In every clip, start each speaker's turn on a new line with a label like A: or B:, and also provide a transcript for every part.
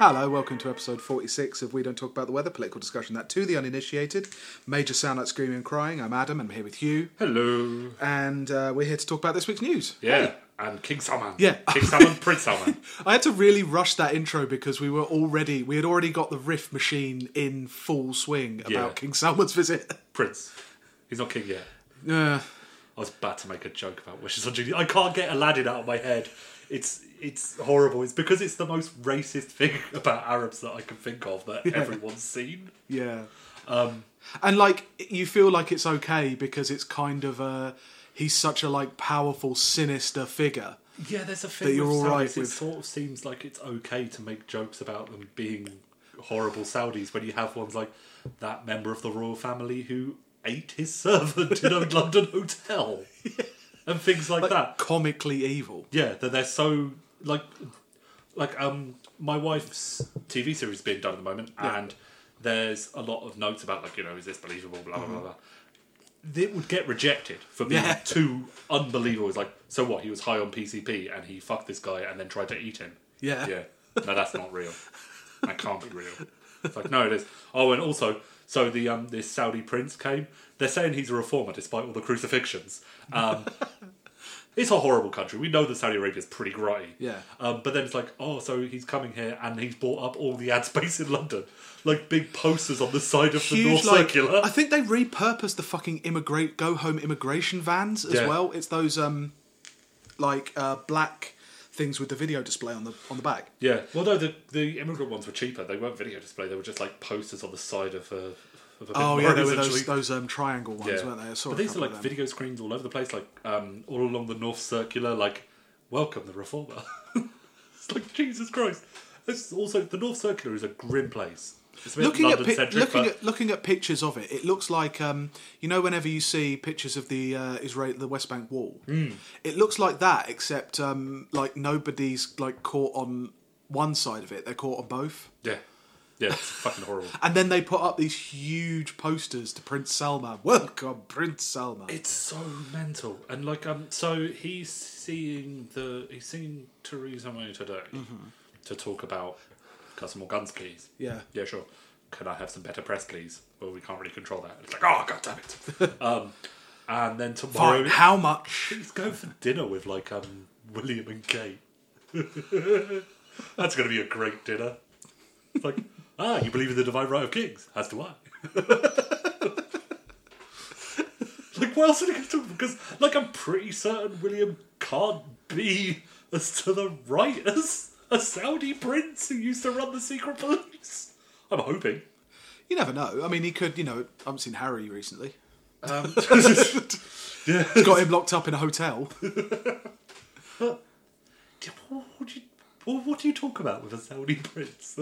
A: Hello, welcome to episode 46 of We Don't Talk About the Weather, political discussion that to the uninitiated. Major sound like screaming and crying. I'm Adam, I'm here with Hugh,
B: Hello.
A: and uh, we're here to talk about this week's news.
B: Yeah, and King Salman.
A: Yeah.
B: King Salman, Prince Salman.
A: I had to really rush that intro because we were already, we had already got the riff machine in full swing about
B: Yeah.
A: King Salman's visit.
B: Prince. He's not king yet.
A: Uh,
B: I was about to make a joke about wishes on Genie. I can't get Aladdin out of my head. It's it's horrible. It's because it's the most racist thing about Arabs that I can think of that everyone's seen.
A: yeah.
B: Um,
A: And like, you feel like it's okay because it's kind of a, he's such a like powerful, sinister figure.
B: yeah, there's a thing
A: That you're
B: with
A: all
B: Saudis.
A: right
B: It
A: with-
B: sort of seems like it's okay to make jokes about them being horrible Saudis when you have ones like that member of the royal family who ate his servant in a London hotel and things like,
A: Like,
B: that.
A: comically evil.
B: Yeah, that they're so like like um my wife's TV series is being done at the moment
A: Yeah.
B: and there's a lot of notes about like, you know, is this believable, blah blah
A: Mm-hmm.
B: blah blah. It would get rejected for being
A: Yeah.
B: too unbelievable. It's like, so what, he was high on PCP and he fucked this guy and then tried to eat him.
A: Yeah.
B: Yeah. No, that's not real. That can't be real. It's like, no, it is. Oh, and also, so the um this Saudi prince came. They're saying he's a reformer despite all the crucifixions. Um, it's a horrible country. We know that Saudi Arabia is pretty grotty.
A: Yeah.
B: Um, but then it's like, oh, so he's coming here and he's bought up all the ad space in London, like big posters on the side of the North
A: like,
B: Circular.
A: I think they repurposed the fucking immigrate go home immigration vans as
B: Yeah.
A: well. It's those um like uh, black things with the video display on the on the back.
B: Yeah. Well, no, the the immigrant ones were cheaper. They weren't video display. They were just like posters on the side of a. Of a
A: Oh yeah, they were those those um, triangle ones,
B: Yeah.
A: weren't they? I saw
B: But these are like video screens all over the place, like um, all along the North Circular. Like, welcome the reformer. it's like Jesus Christ. It's also the North Circular is a grim place. It's a bit
A: Looking at pi- looking
B: but
A: at looking at pictures of it, it looks like um, you know whenever you see pictures of the uh, Israel the West Bank wall,
B: Hmm.
A: it looks like that except um, like nobody's like caught on one side of it; they're caught on both.
B: yeah, yeah, it's fucking horrible.
A: And then they put up these huge posters to Prince Salman. Welcome, Prince Salman.
B: It's so mental, and like um, so he's seeing the he's seeing Theresa May today
A: Mm-hmm.
B: to talk about got some more guns, please.
A: yeah.
B: Yeah, sure. Can I have some better press, please? Well, we can't really control that. It's like, oh god damn it. um, and then tomorrow
A: Fine. How much?
B: he's going for dinner with like um William and Kate. That's going to be a great dinner. Like, ah, you believe in the divine right of kings? As do I. like, what else are they going to talk about? Because, like, I'm pretty certain William can't be as to the right as a Saudi prince who used to run the secret police. I'm hoping.
A: You never know. I mean, he could. You know, I haven't seen Harry recently.
B: Um, yeah.
A: Got him locked up in a hotel.
B: What, what, do you, what, what do you talk about with a Saudi prince?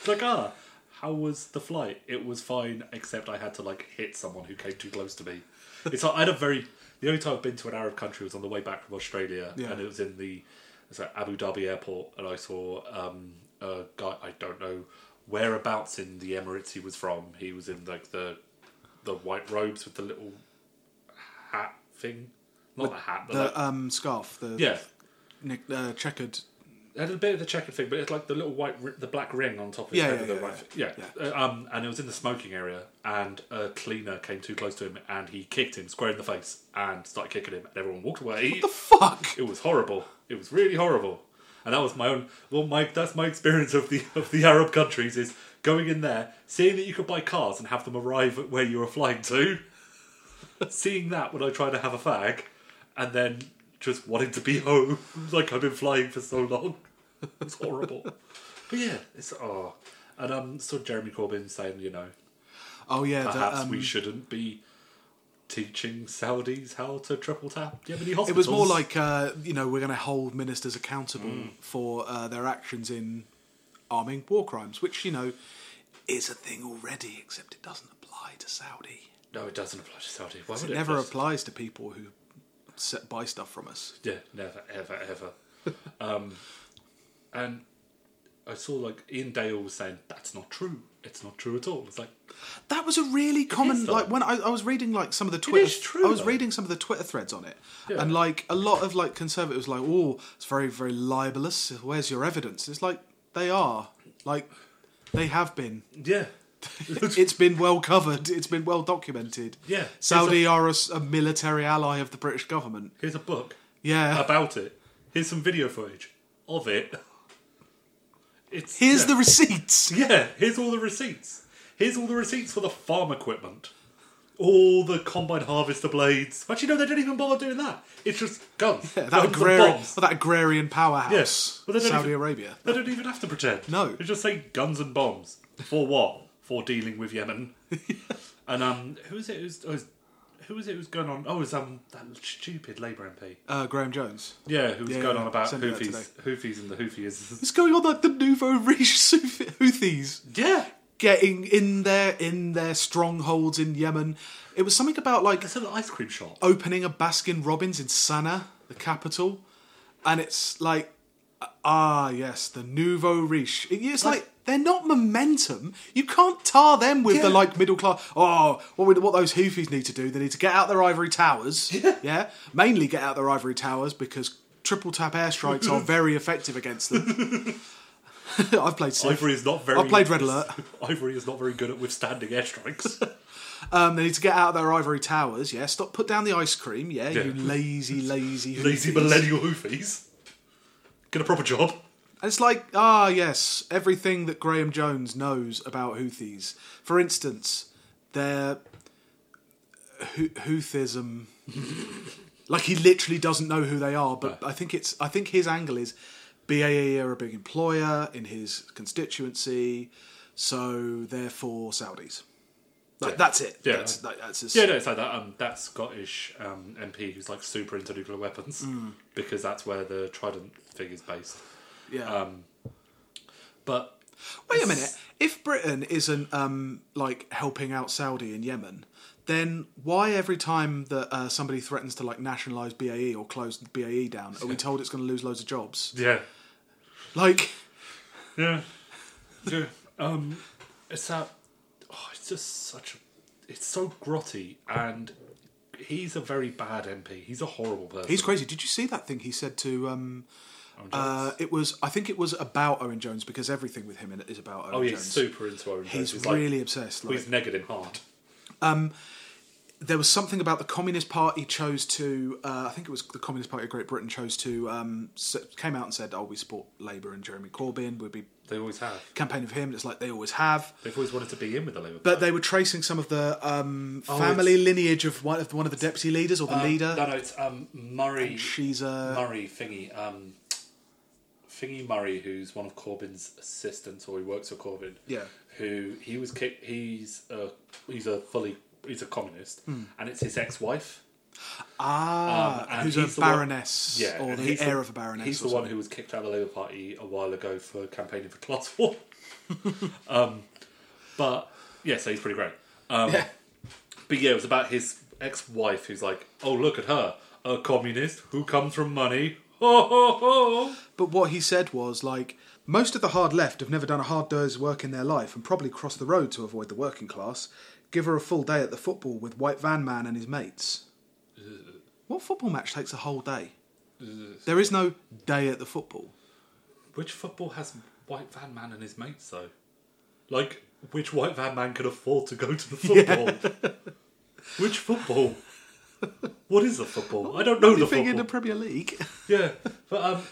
B: It's like, ah, how was the flight? It was fine, except I had to like hit someone who came too close to me. It's like, I had a very. The only time I've been to an Arab country was on the way back from Australia,
A: Yeah.
B: and it was in the like Abu Dhabi airport, and I saw um, a guy. I don't know whereabouts in the Emirates he was from. He was in like the the white robes with the little hat thing, not the hat, but like,
A: The um, scarf. The
B: yeah,
A: Nick, uh, checkered.
B: It had a bit of the checkered thing, but it's like the little white, ri- the black ring on top of his
A: Yeah,
B: head
A: yeah,
B: with the
A: yeah,
B: right. Yeah,
A: yeah.
B: Uh, um, and it was in the smoking area, and a cleaner came too close to him, and he kicked him square in the face, and started kicking him, and everyone walked away.
A: What the fuck.
B: It was horrible. It was really horrible, and that was my own. Well, my that's my experience of the of the Arab countries is going in there, seeing that you could buy cars and have them arrive at where you were flying to, seeing that when I try to have a fag, and then just wanting to be home, like I've been flying for so long. It's horrible. but yeah, it's oh, and um, so Jeremy Corbyn saying, you know,
A: Oh yeah.
B: Perhaps
A: um,
B: we shouldn't be teaching Saudis how to triple tap. Do you have any
A: It was more like uh, you know we're going to hold ministers accountable
B: Mm.
A: for uh, their actions in arming war crimes, which you know is a thing already, except it doesn't apply to Saudi.
B: no, it doesn't apply to Saudi. Why would
A: It
B: it?
A: never
B: Just-
A: applies to people who set, buy stuff from us.
B: Yeah, never, ever, ever. um, and I saw like Iain Dale was saying that's not true. It's not true at all. It's like
A: That was a really common. like when I, I was reading like some of the Twitter,
B: is true,
A: I was
B: though.
A: reading some of the Twitter threads on it,
B: Yeah.
A: and like a lot of like conservatives, like, oh, it's very very libelous. Where's your evidence? It's like they are. Like they have been.
B: Yeah,
A: it's been well covered. It's been well documented.
B: Yeah.
A: Saudi are a military ally of the British government.
B: here's a book
A: Yeah.
B: about it. Here's some video footage of it. It's
A: Here's
B: yeah.
A: the receipts.
B: Yeah, here's all the receipts. Here's all the receipts for the farm equipment. All the combine harvester blades. Actually, no, they don't even bother doing that. It's just guns.
A: That,
B: guns and
A: agrarian,
B: bombs.
A: that agrarian powerhouse.
B: Yes. Well, they don't
A: Saudi
B: even-
A: Arabia.
B: They don't even have to pretend.
A: No.
B: They just say guns and bombs. For what? For dealing with Yemen. and um, who was it? Who's, who's, who was it? who was going on? Oh, it was um that stupid Labour MP.
A: Uh, Graham Jones.
B: Yeah, who was
A: Yeah,
B: going
A: yeah.
B: on about
A: Sent me that
B: Houthis, Houthis and the Houthis.
A: What's going on like the nouveau riche Houthis
B: yeah,
A: getting in there in their strongholds in Yemen? It was something about like
B: it's an ice cream shop.
A: opening a Baskin Robbins in Sana'a, the capital, and it's like, ah, yes, the nouveau riche. It's like, they're not momentum. You can't tar them with the like middle class. Oh, what, we- what those Houthis need to do? They need to get out their ivory towers. Yeah, mainly get out their ivory towers because triple tap airstrikes are very effective against them. I've played Civ.
B: Ivory is not very.
A: I've played Red Alert.
B: Ivory is not very good at withstanding airstrikes.
A: Um, they need to get out of their ivory towers. Yeah, stop. Put down the ice cream. Yeah,
B: Yeah.
A: you lazy, lazy,
B: Lazy
A: Houthis.
B: millennial Houthis. Get a proper job.
A: And It's like, ah, yes, everything that Graham Jones knows about Houthis. For instance, their Hou- Houthism. like he literally doesn't know who they are, but I think it's. I think his angle is BAE are a big employer in his constituency, so therefore Saudis. Like,
B: Yeah.
A: That's it.
B: Yeah.
A: That's, that, that's his,
B: Yeah, no, it's like that. Um, that Scottish um, MP who's like super into nuclear weapons
A: Mm.
B: because that's where the Trident thing is based.
A: Yeah.
B: Um, but
A: Wait a minute. If Britain isn't um, like helping out Saudi in Yemen, then why every time that uh, somebody threatens to like nationalise BAE or close BAE down, are we told it's going to lose loads of jobs?
B: yeah,
A: Like,
B: yeah, yeah. Um, it's that. Oh, it's just such a. It's so grotty, and he's a very bad MP. He's a horrible person.
A: he's crazy. Did you see that thing he said to? Um, uh, it was. I think it was about Owen Jones because everything with him in it is about Owen
B: Jones. oh, he's
A: Jones.
B: super into Owen
A: He's
B: Jones. like-
A: really obsessed. Like,
B: he's negging him hard.
A: there was something about the Communist Party chose to. Uh, I think it was the Communist Party of Great Britain chose to um, came out and said, "Oh, we support Labour and Jeremy Corbyn. We'll be
B: They always have.
A: campaign for him." It's like they always have.
B: They've always wanted to be in with the Labour
A: But
B: Party.
A: they were tracing some of the um,
B: Oh,
A: family lineage of one of one of the deputy leaders or the
B: Um,
A: leader.
B: No, no, it's um, Murray.
A: She's a
B: Murray Thingy, um, Thingy Murray, who's one of Corbyn's assistants, or he works for Corbyn.
A: Yeah.
B: Who he was kicked. He's a he's a fully he's a communist,
A: Hmm.
B: and it's his ex-wife.
A: ah,
B: Um,
A: who's a
B: the one-
A: baroness
B: Yeah,
A: or the heir of a baroness.
B: He's the one who was kicked out of the Labour Party a while ago for campaigning for class war. um, but yeah, so he's pretty great. Um,
A: Yeah.
B: But yeah, it was about his ex-wife who's like, "Oh, look at her, a communist who comes from money."
A: But what he said was like most of the hard left have never done a hard day's work in their life and probably crossed the road to avoid the working class. Give her a full day at the football with White Van Man and his mates. What football match takes a whole day? There is no day at the football.
B: Which football has White Van Man and his mates though? Like, which White Van Man can afford to go to the football? which football? What is a football? I don't know the football.
A: in the Premier League.
B: Yeah, but um,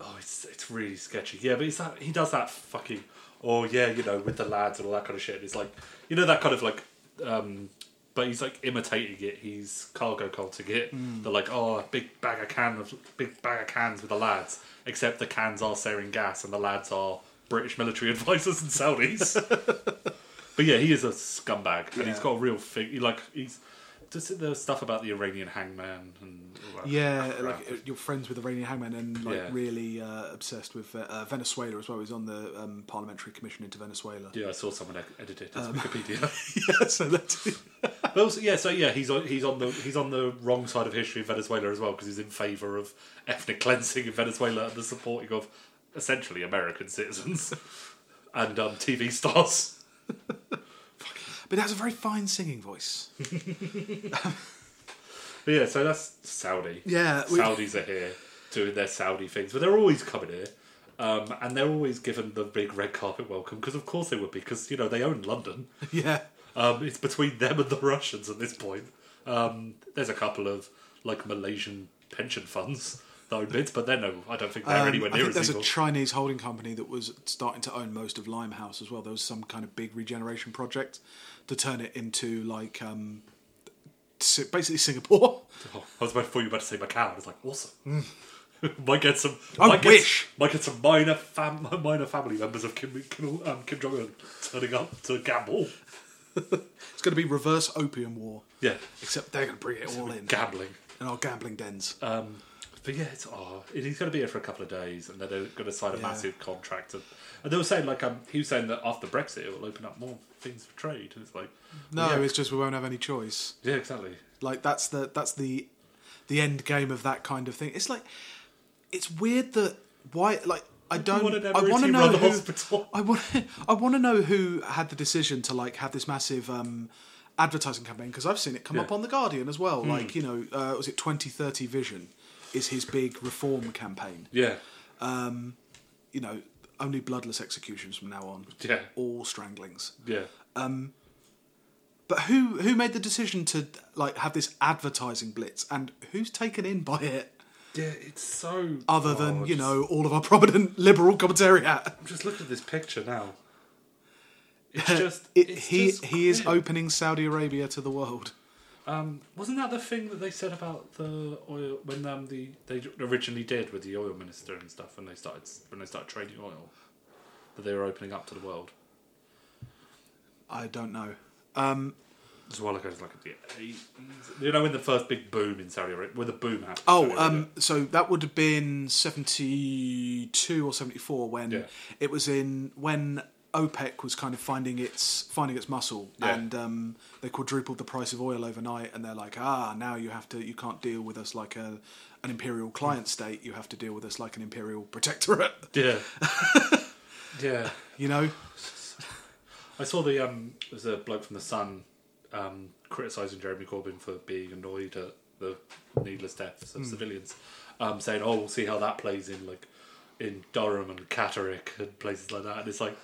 B: oh, it's it's really sketchy. Yeah, but it's that he does that fucking oh yeah, you know, with the lads and all that kind of shit. It's like you know that kind of like um, but he's like imitating it. He's cargo culting it. They're like oh, a big bag of can of big bag of cans with the lads, except the cans are sarin gas and the lads are British military advisors and Saudis. but yeah, he is a scumbag, and he's got a real thing. He like he's. Just the stuff about the Iranian hangman and
A: Yeah,
B: crap.
A: like uh, you're friends with Iranian hangman and like
B: Yeah.
A: really uh, obsessed with uh, Venezuela as well. He's on the um, Parliamentary Commission into Venezuela.
B: Yeah, I saw someone ed- edited his
A: Um,
B: Wikipedia.
A: yeah, so that's
B: but also, yeah, so yeah, he's on he's on the he's on the wrong side of history of Venezuela as well because he's in favour of ethnic cleansing in Venezuela and the supporting of essentially American citizens and um, TV stars.
A: But he has a very fine singing voice.
B: But yeah, so that's Saudi.
A: Yeah, we-
B: Saudis are here doing their Saudi things, but they're always coming here. Um, and they're always given the big red carpet welcome because, of course, they would be because you know they own London.
A: Yeah.
B: Um, it's between them and the Russians at this point. Um, there's a couple of like Malaysian pension funds that bids, but they're no. I don't think they're
A: Um,
B: anywhere
A: I
B: near
A: think
B: as
A: there's
B: evil.
A: a Chinese holding company that was starting to own most of Limehouse as well. There was some kind of big regeneration project to turn it into like um, basically Singapore.
B: Oh, I was about before you were about to say Macau. I was like, awesome. might get some.
A: I
B: might
A: wish.
B: Get, might get some minor fam, minor family members of Kim Kim, um, Kim Jong Un turning up to gamble.
A: It's going to be reverse opium war,
B: Yeah,
A: except they're going to bring it all in
B: gambling.
A: in our gambling dens.
B: Um, but yeah, it's oh, he's going to be here for a couple of days, and then they're going to sign a
A: Yeah.
B: massive contract. And, and they were saying like um, he was saying that after Brexit, it will open up more things for trade. And it's like,
A: no,
B: yeah,
A: it's just we won't have any choice.
B: yeah, exactly.
A: Like that's the that's the the end game of that kind of thing. It's like it's weird that why like I don't
B: want
A: I want to know who
B: hospital.
A: I want I want to know who had the decision to like have this massive um, advertising campaign because I've seen it come
B: Yeah.
A: up on the Guardian as well. Like you know, uh, was it twenty thirty vision is his big reform campaign.
B: Yeah, Um,
A: You know, only bloodless executions from now on.
B: yeah,
A: All stranglings.
B: yeah.
A: Um, But who who made the decision to like have this advertising blitz and who's taken in by it?
B: Yeah, it's so.
A: Other
B: oh,
A: than you know all of our prominent liberal commentariat.
B: I'm just looking at this picture now. It's just.
A: It,
B: it's
A: he
B: just
A: he is opening Saudi Arabia to the world.
B: Um, wasn't that the thing that they said about the oil when um, the they originally did with the oil minister and stuff when they started when they started trading oil that they were opening up to the world
A: I don't know. Um,
B: as well ago as like the 80s. you know when the first big boom in Saudi Arabia when the boom happened
A: oh, um, so that would have been seventy two or seventy four when
B: Yeah.
A: it was in when OPEC was kind of finding its finding its muscle,
B: Yeah.
A: and um, they quadrupled the price of oil overnight, and they're like, ah, now you have to, you can't deal with us like a an imperial client state. You have to deal with us like an imperial protectorate.
B: yeah yeah
A: You know,
B: I saw the um there's a bloke from the Sun um criticizing Jeremy Corbyn for being annoyed at the needless deaths of civilians, um saying oh we'll see how that plays in like in Durham and Catterick and places like that and it's like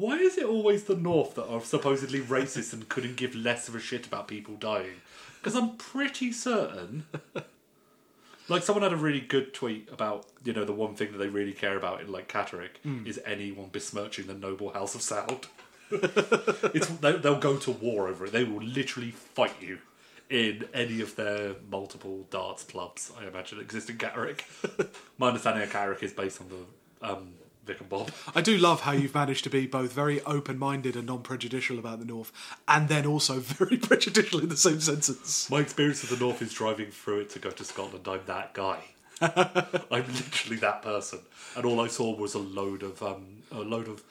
B: why is it always the North that are supposedly racist and couldn't give less of a shit about people dying? Because I'm pretty certain. Like someone had a really good tweet about you know the one thing that they really care about in like Catterick is anyone besmirching the noble house of Saud. it's they, they'll go to war over it. They will literally fight you in any of their multiple darts clubs. I imagine exist in Catterick. My understanding of Catterick is based on the um, Vic and Bob.
A: I do love how you've managed to be both very open minded and non prejudicial about the North, and then also very prejudicial in the same sentence.
B: My experience of the North is driving through it to go to Scotland. I'm that guy. I'm literally that person. And all I saw was a load of um, a load of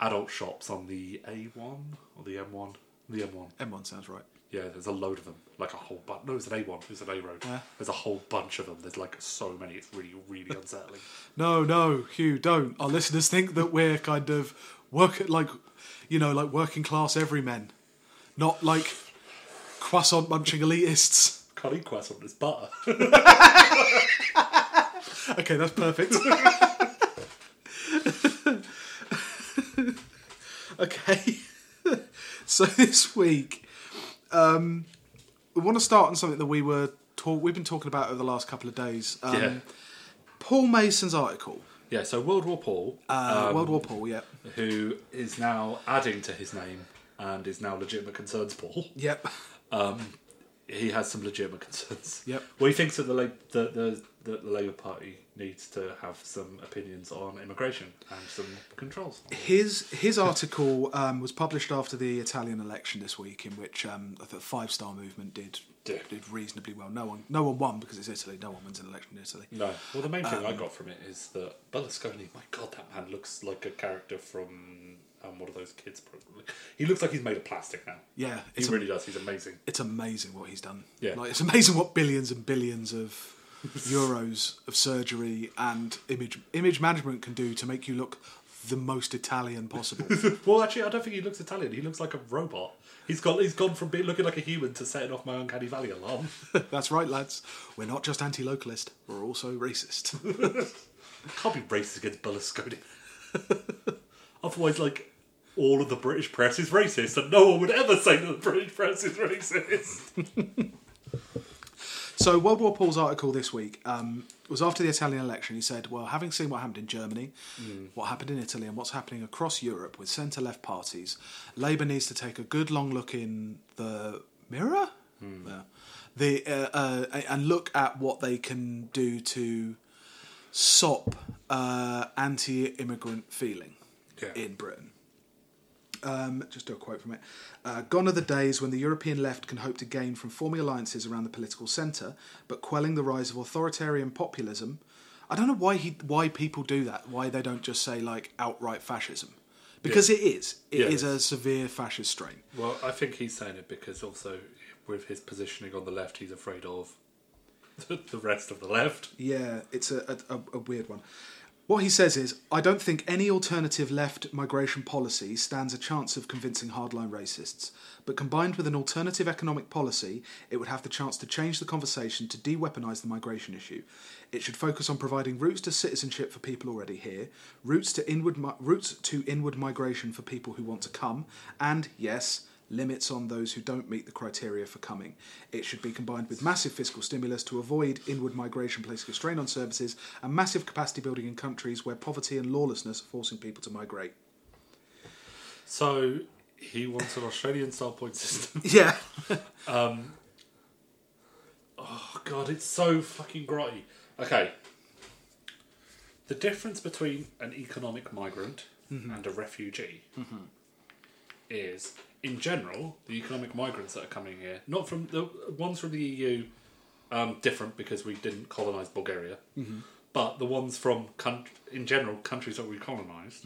B: adult shops on the A1 or the M1. The M1.
A: M1 sounds right.
B: Yeah, there's a load of them. Like a whole bunch. No, it's an A1. It's an A road.
A: Yeah.
B: There's a whole bunch of them. There's like so many. It's really, really unsettling.
A: No, no, Hugh, don't. Our listeners think that we're kind of work like, you know, like working class everymen, not like croissant munching elitists.
B: Can't eat croissant. It's butter.
A: Okay, that's perfect. okay, so this week, um, we want to start on something that we were talk- we've been talking about over the last couple of days. Um,
B: yeah.
A: Paul Mason's article,
B: Yeah. So World War Paul,
A: uh,
B: um,
A: World War Paul. Yeah,
B: who is now adding to his name and is now legitimate concerns Paul.
A: yep,
B: he has some legitimate concerns.
A: Yep.
B: Well, he thinks that the, La- the, the, the, the Labour Party needs to have some opinions on immigration and some controls.
A: His his article um, was published after the Italian election this week, in which um, the Five Star Movement did
B: Yeah.
A: did reasonably well. No one no one won because it's Italy. No one wins an election in Italy.
B: No. Well, the main thing I got from it is that Berlusconi, my God, that man looks like a character from um, one of those kids. Probably. He looks like he's made of plastic now.
A: Yeah,
B: He really does. He's amazing.
A: it's amazing what he's done.
B: Yeah.
A: like it's amazing what billions and billions of euros of surgery and image image management can do to make you look the most Italian possible.
B: Well, actually, I don't think he looks Italian. He looks like a robot. He's got he's gone from being looking like a human to setting off my uncanny valley alarm.
A: That's right, lads. We're not just anti-localist. We're also racist.
B: Can't be racist against Berlusconi. Otherwise, like, all of the British press is racist, and no one would ever say that the British press is racist.
A: So, World War Paul's article this week um, was after the Italian election. He said, Well, having seen what happened in Germany, what happened in Italy, and what's happening across Europe with centre left parties, Labour needs to take a good long look in the mirror Yeah. the, uh, uh, and look at what they can do to sop uh, anti immigrant feeling
B: Yeah.
A: in Britain. Um, just do a quote from it. Uh, Gone are the days when the European left can hope to gain from forming alliances around the political centre, but quelling the rise of authoritarian populism. I don't know why he, why people do that. Why they don't just say like outright fascism, because it is. It is
B: Yeah.
A: a severe fascist strain.
B: Well, I think he's saying it because also, with his positioning on the left, he's afraid of the rest of the left.
A: Yeah, it's a, a, a weird one. What he says is, I don't think any alternative left migration policy stands a chance of convincing hardline racists. But combined with an alternative economic policy, it would have the chance to change the conversation to de weaponise the migration issue. It should focus on providing routes to citizenship for people already here, routes to inward routes to inward migration for people who want to come, and yes, limits on those who don't meet the criteria for coming. It should be combined with massive fiscal stimulus to avoid inward migration placing a strain on services and massive capacity building in countries where poverty and lawlessness are forcing people to migrate.
B: So he wants an Australian style point system.
A: Yeah.
B: Um, oh god, it's so fucking grotty. Okay. The difference between an economic migrant mm-hmm. and a refugee mm-hmm. is, in general, the economic migrants that are coming here, not from the ones from the EU, um, different because we didn't colonise Bulgaria, but the ones from, coun- in general, countries that we colonised,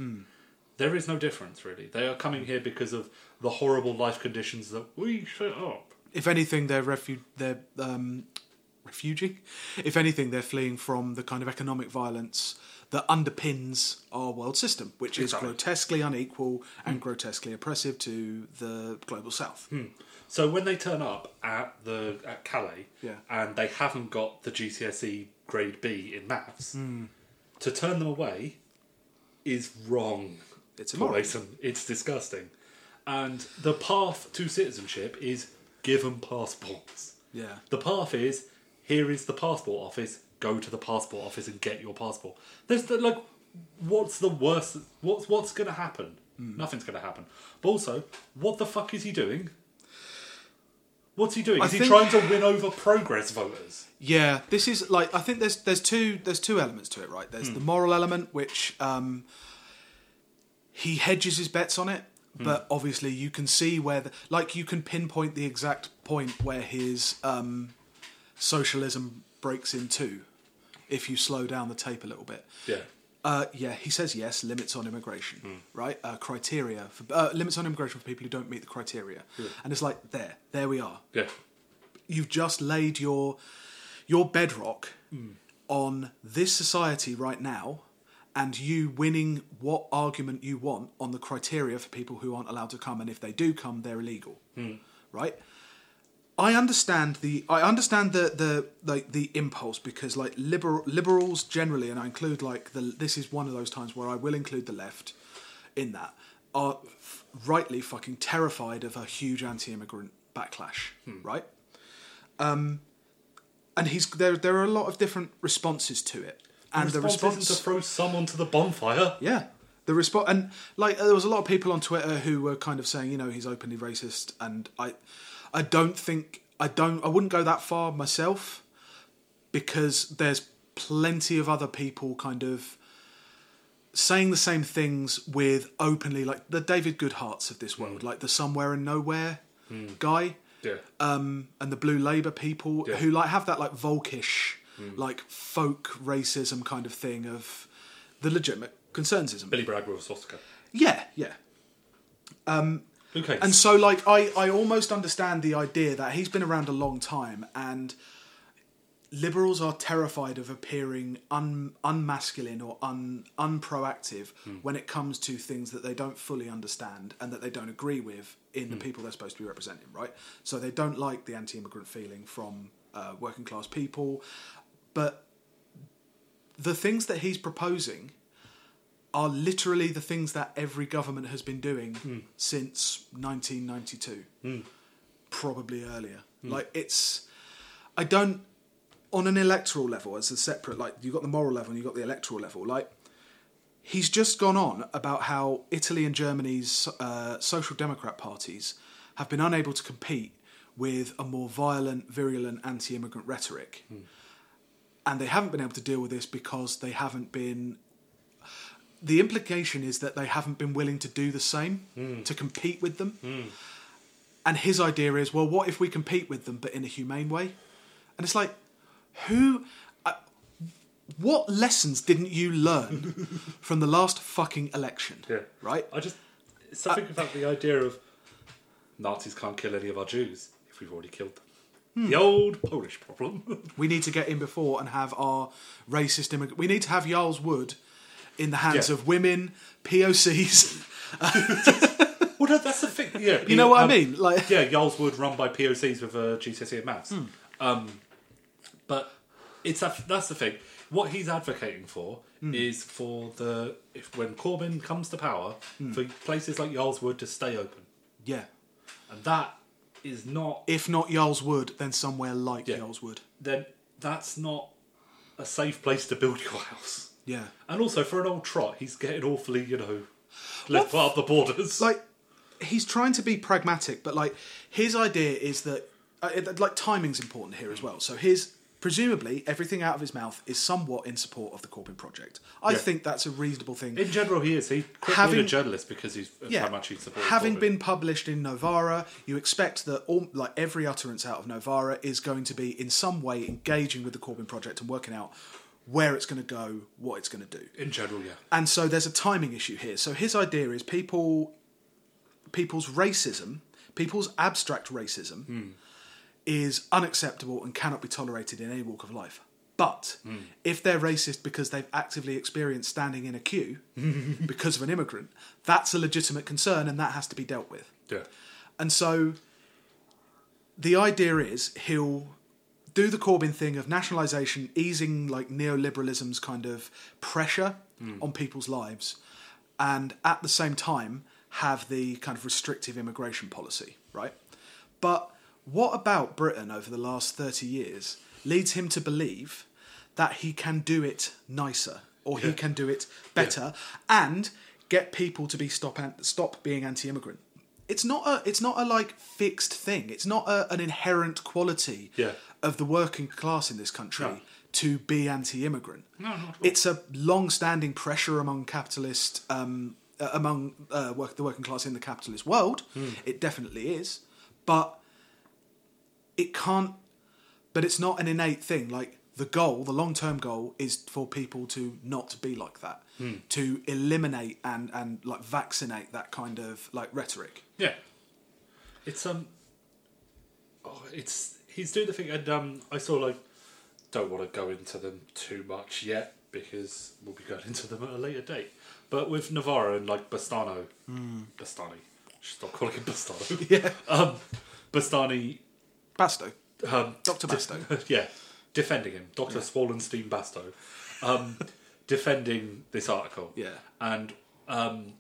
B: there is no difference really. They are coming here because of the horrible life conditions that we set up.
A: if anything, they're refu- they're um, refugee. If anything, they're fleeing from the kind of economic violence that underpins our world system, which is
B: Exactly.
A: grotesquely unequal and grotesquely oppressive to the global south.
B: So when they turn up at the at Calais,
A: Yeah.
B: and they haven't got the GCSE grade B in maths,
A: Hmm.
B: to turn them away is wrong.
A: It's immoral.
B: It's disgusting. And the path to citizenship is give them passports.
A: Yeah.
B: The path is here is the passport office. Go to the passport office and get your passport. There's the, like, what's the worst? What's what's going to happen?
A: Hmm.
B: Nothing's going to happen. But also, what the fuck is he doing? What's he doing?
A: I
B: Is he trying to win over progress voters?
A: Yeah, this is like I think there's there's two there's two elements to it, right? There's the moral element, which um, he hedges his bets on it, but obviously you can see where the, like you can pinpoint the exact point where his um, socialism breaks in two if you slow down the tape a little bit.
B: Yeah.
A: Uh, yeah, he says yes. Limits on immigration, right? Uh, criteria for uh, limits on immigration for people who don't meet the criteria, and it's like there, there we are
B: Yeah.
A: you've just laid your your bedrock on this society right now and you winning what argument you want on the criteria for people who aren't allowed to come and if they do come they're illegal right I understand the I understand the the like the impulse because like liberal liberals generally and I include like the this is one of those times where I will include the left in that are f- rightly fucking terrified of a huge anti-immigrant backlash right Um, and he's there. There are a lot of different responses to it, and the
B: response,
A: response,
B: isn't to throw someone to the bonfire.
A: yeah, the response, and like there was a lot of people on Twitter who were kind of saying, you know, he's openly racist, and I, I don't think I don't I wouldn't go that far myself, because there's plenty of other people kind of saying the same things with openly like the David Goodharts of this world, hmm. like the somewhere and nowhere hmm. guy
B: Yeah.
A: um, and the Blue Labour people
B: Yeah.
A: who like have that like Volkish, hmm. like folk racism kind of thing of the legitimate concernsism.
B: Billy Bragg with swastika.
A: Yeah, yeah.
B: Um, Okay.
A: And so like I, I almost understand the idea that he's been around a long time and liberals are terrified of appearing un, unmasculine or un, unproactive when it comes to things that they don't fully understand and that they don't agree with in the people they're supposed to be representing, right? So they don't like the anti-immigrant feeling from uh, working class people, but the things that he's proposing are literally the things that every government has been doing
B: Hmm.
A: since 1992, probably earlier.
B: Hmm.
A: Like it's, I don't on an electoral level as a separate like you've got the moral level and you've got the electoral level like he's just gone on about how italy and germany's uh, social democrat parties have been unable to compete with a more violent virulent anti-immigrant rhetoric and they haven't been able to deal with this because they haven't been the implication is that they haven't been willing to do the same to compete with them and his idea is well what if we compete with them but in a humane way and it's like who uh, what lessons didn't you learn from the last fucking election
B: Yeah.
A: right
B: I just something about the idea of Nazis can't kill any of our Jews if we've already killed them.
A: Hmm.
B: The old Polish problem.
A: we need to get in before and have our racist immigrant we need to have Yarl's Wood in the hands
B: Yeah.
A: of women POCs
B: well, no, that's the thing. Yeah,
A: you know what
B: um,
A: I mean like
B: Yeah, Yarl's Wood run by POCs with a GCSE and maths.
A: Hmm.
B: Um, but it's a, that's the thing. What he's advocating for
A: Hmm.
B: is for the if when Corbyn comes to power,
A: Hmm.
B: for places like Yarl's Wood to stay open,
A: yeah
B: and that is not
A: if not Yarl's Wood then somewhere like
B: Yeah.
A: Yarl's
B: then that's not a safe place to build your house.
A: Yeah
B: And also for an old trot, he's getting awfully you know left part of the borders.
A: like he's trying to be pragmatic but like his idea is that uh, it- like timing's important here as well so his presumably everything out of his mouth is somewhat in support of the Corbyn project i
B: Yeah.
A: think that's a reasonable thing
B: in general, he is. He quit
A: Having-
B: being a journalist because he's of
A: yeah,
B: how much he supports.
A: having
B: Corbyn.
A: been published in Novara, you expect that all like every utterance out of Novara is going to be in some way engaging with the Corbyn project and working out where it's going to go, what it's going to do.
B: in general, yeah.
A: And so there's a timing issue here. So his idea is people people's racism, people's abstract racism hmm. is unacceptable and cannot be tolerated in any walk of life. But hmm. if they're racist because they've actively experienced standing in a queue because of an immigrant, that's a legitimate concern and that has to be dealt with.
B: Yeah.
A: And so the idea is he'll do the Corbyn thing of nationalisation, easing like neoliberalism's kind of pressure hmm. on people's lives, and at the same time have the kind of restrictive immigration policy, right? But what about Britain over the last 30 years leads him to believe that he can do it nicer or he can do it better and get people to be stop an- stop being anti-immigrant. It's not a it's not a like fixed thing. It's not a, an inherent quality
B: Yeah.
A: of the working class in this country
B: No.
A: to be anti-immigrant.
B: No, not at all.
A: It's a long-standing pressure among capitalist um, uh, among uh, work, the working class in the capitalist world.
B: Hmm.
A: It definitely is, but it can't. But it's not an innate thing. Like the goal, the long-term goal, is for people to not be like that,
B: Hmm.
A: to eliminate and and like vaccinate that kind of like rhetoric.
B: Yeah, it's um, oh, it's he's doing the thing, and um, I saw like don't want to go into them too much yet because we'll be going into them at a later date. But with Novara and like Bastano, Bastani, stop calling him Bastano.
A: Yeah,
B: um, Bastani,
A: Basto,
B: um,
A: Doctor Basto.
B: yeah, defending him, Doctor Swollenstein Basto, um, defending this article.
A: Yeah.
B: and um,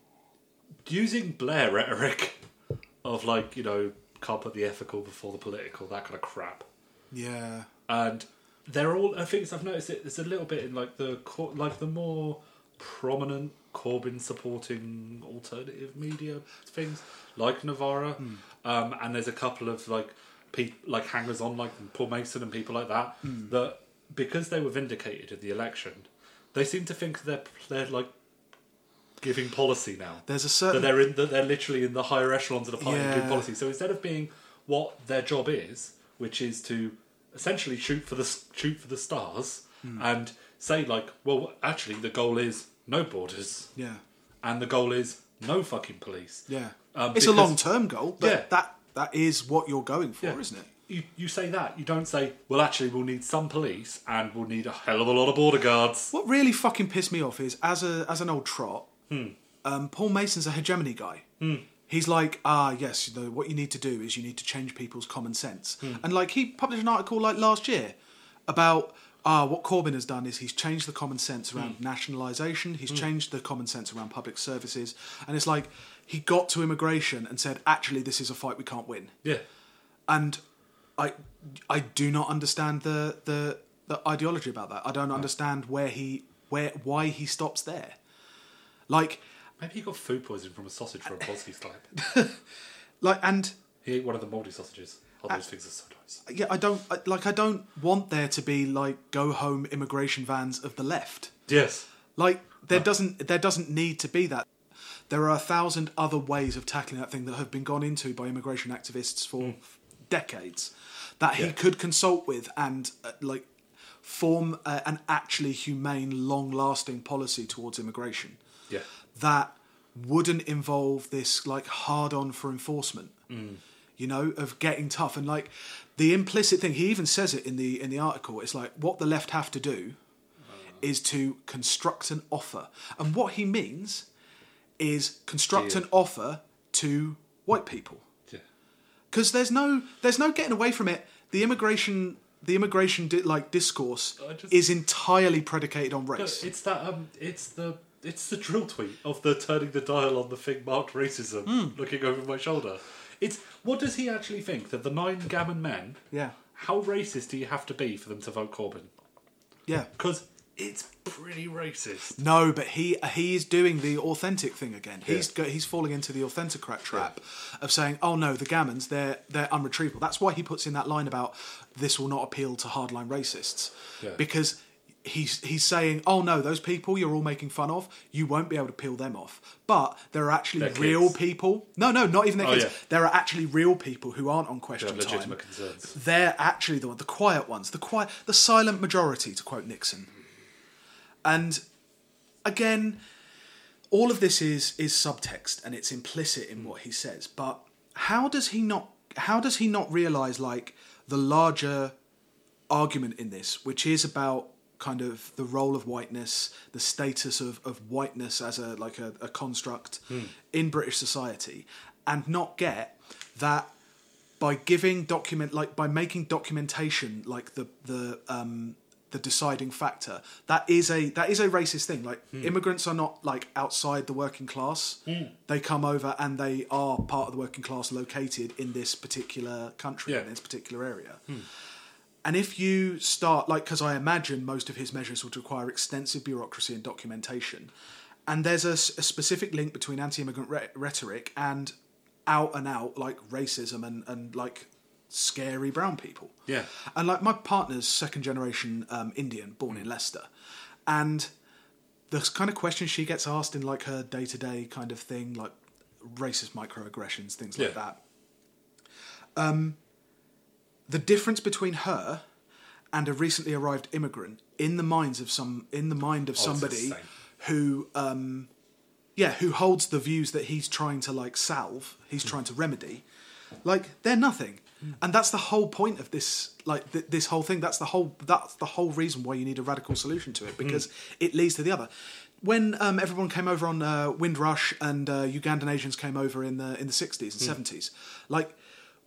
B: using Blair rhetoric of like you know can't put the ethical before the political, that kind of crap.
A: Yeah,
B: And they're all. I think I've noticed it. There's a little bit in like the Cor- like the more prominent Corbyn supporting alternative media things like Novara, um, and there's a couple of like pe- like hangers on like Paul Mason and people like that that because they were vindicated in the election, they seem to think they're they're like giving policy now
A: there's a certain that
B: they're in that they're literally in the higher echelons of the party and
A: Yeah.
B: giving policy. So instead of being what their job is, which is to essentially shoot for the shoot for the stars
A: Hmm.
B: and say like, well, actually the goal is no borders
A: yeah.
B: and the goal is no fucking police.
A: Yeah,
B: Um,
A: it's a long term goal, but
B: Yeah.
A: that that is what you're going for,
B: Yeah.
A: isn't it?
B: You, you say that you don't say well actually we'll need some police and we'll need a hell of a lot of border guards
A: What really fucking pissed me off is as a as an old trot,
B: Hmm.
A: um, Paul Mason's a hegemony guy. He's like, ah, yes, the, what you need to do is you need to change people's common sense.
B: Hmm.
A: And like he published an article like last year about ah, what Corbyn has done is he's changed the common sense around nationalisation. He's changed the common sense around public services, and it's like he got to immigration and said, actually, this is a fight we can't win.
B: Yeah.
A: And I, I do not understand the the, the ideology about that. I don't understand where he where why he stops there. Like,
B: Maybe he got food poisoning from a sausage from a Polski type.
A: like, and
B: He ate one of the mouldy sausages. Oh, those things are so nice.
A: yeah, I don't I- like. I don't want there to be like go home immigration vans of the left.
B: Yes.
A: Like there doesn't there doesn't need to be that. There are a thousand other ways of tackling that thing that have been gone into by immigration activists for decades that he
B: Yeah.
A: could consult with and uh, like form uh, an actually humane, long-lasting policy towards immigration
B: Yeah.
A: that wouldn't involve this like hard on for enforcement you know of getting tough. And like the implicit thing he even says it in the in the article it's like what the left have to do is to construct an offer. And what he means is construct an offer to white people.
B: Yeah.
A: because there's no there's no getting away from it. The immigration the immigration di- like discourse
B: just-
A: is entirely predicated on
B: No,
A: race
B: it's that um it's the it's the dril tweet of the turning the dial on the thing marked racism
A: Hmm.
B: looking over my shoulder. It's what does he actually think that the nine gammon men
A: yeah
B: how racist do you have to be for them to vote Corbyn?
A: yeah
B: Because it's pretty racist.
A: No, but he he is doing the authentic thing again. He's go, he's falling into the authenticrat trap of saying, "Oh no, the gammons they're they're unretrievable." That's why he puts in that line about this will not appeal to hardline racists
B: Yeah.
A: because he's he's saying, "Oh no, those people you're all making fun of, you won't be able to peel them off." But there are actually
B: Their
A: real
B: kids.
A: people. No, no, not even their
B: Oh,
A: kids.
B: yeah.
A: There are actually real people who aren't on
B: They
A: question
B: have
A: time
B: legitimate concerns.
A: they're actually the the quiet ones, the quiet, the silent majority, to quote Nixon. And again, all of this is is subtext and it's implicit in what he says. But how does he not? How does he not realize like the larger argument in this, which is about kind of the role of whiteness, the status of, of whiteness as a like a, a construct hmm. in British society, and not get that by giving document like by making documentation like the the um the deciding factor that is a that is a racist thing. Like hmm. immigrants are not like outside the working class. Hmm. They come over and they are part of the working class located in this particular country
B: Yeah.
A: in this particular area and if you start like because i imagine most of his measures would require extensive bureaucracy and documentation. And there's a specific link between anti-immigrant re- rhetoric and out and out like racism and, and like scary brown people.
B: Yeah.
A: and like my partner's second generation um, indian born in leicester. And the kind of questions she gets asked in like her day-to-day kind of thing like racist microaggressions things like
B: Yeah.
A: that. Um, the difference between her and a recently arrived immigrant in the minds of some in the mind of
B: Oh,
A: somebody who um, yeah who holds the views that he's trying to like salve he's trying to remedy like they're nothing. And that's the whole point of this like th- this whole thing. That's the whole that's the whole reason why you need a radical solution to it because it leads to the other. When um, everyone came over on uh, Windrush and uh, Ugandan Asians came over in the in the 60s and 70s like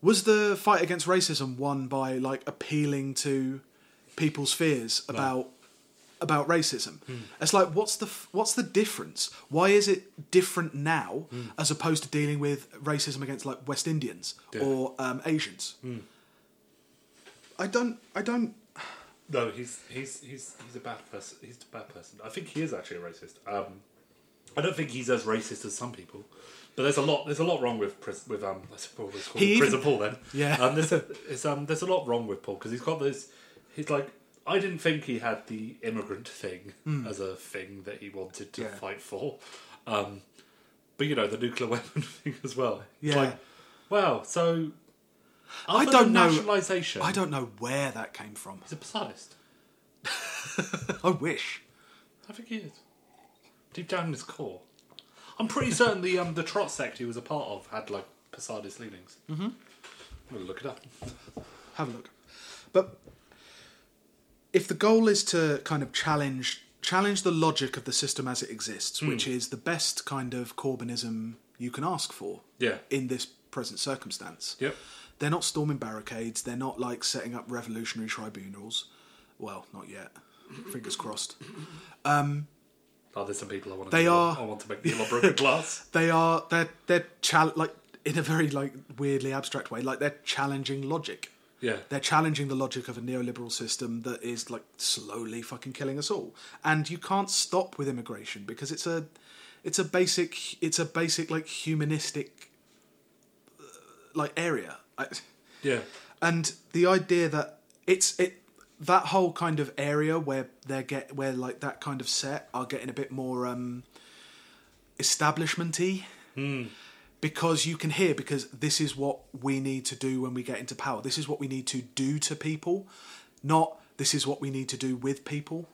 A: was the fight against racism won by like appealing to people's fears about about racism. It's like what's the what's the difference? Why is it different now as opposed to dealing with racism against like West Indians
B: Yeah.
A: or um, Asians? I don't. I don't.
B: No, he's he's he's he's a bad person. He's a bad person. I think he is actually a racist. Um, I don't think he's as racist as some people, but there's a lot there's a lot wrong with Pris- with um I suppose it's called prison Paul then.
A: Yeah.
B: Um, there's a, it's, um there's a lot wrong with Paul because he's got this. He's like I didn't think he had the immigrant thing as a thing that he wanted to.
A: Yeah.
B: fight for. Um, but you know the nuclear weapon thing as well.
A: Yeah.
B: Like, wow. So.
A: I don't know-
B: Nationalisation.
A: I don't know where that came from.
B: He's a pacifist.
A: I wish.
B: I think he is. Deep down in his core. I'm pretty certain the um the trot sect he was a part of had like Posadist leanings. Mm-hmm. I'm gonna look it up.
A: Have a look. But if the goal is to kind of challenge challenge the logic of the system as it exists, which is the best kind of Corbynism you can ask for
B: Yeah.
A: in this present circumstance.
B: Yep.
A: They're not storming barricades, they're not like setting up revolutionary tribunals. Well, not yet. Fingers crossed.
B: Oh, there's some people I want to.
A: They are-
B: I want to make the yellow broken glass.
A: They are they're they're chal- like in a very like weirdly abstract way. Like they're challenging logic.
B: Yeah.
A: They're challenging the logic of a neoliberal system that is like slowly fucking killing us all. And you can't stop with immigration because it's a it's a basic it's a basic like humanistic uh, like area. I,
B: Yeah.
A: and the idea that it's it that whole kind of area where they're get where like that kind of set are getting a bit more um establishmenty. Because you can hear because this is what we need to do when we get into power. This is what we need to do to people not this is what we need to do with people.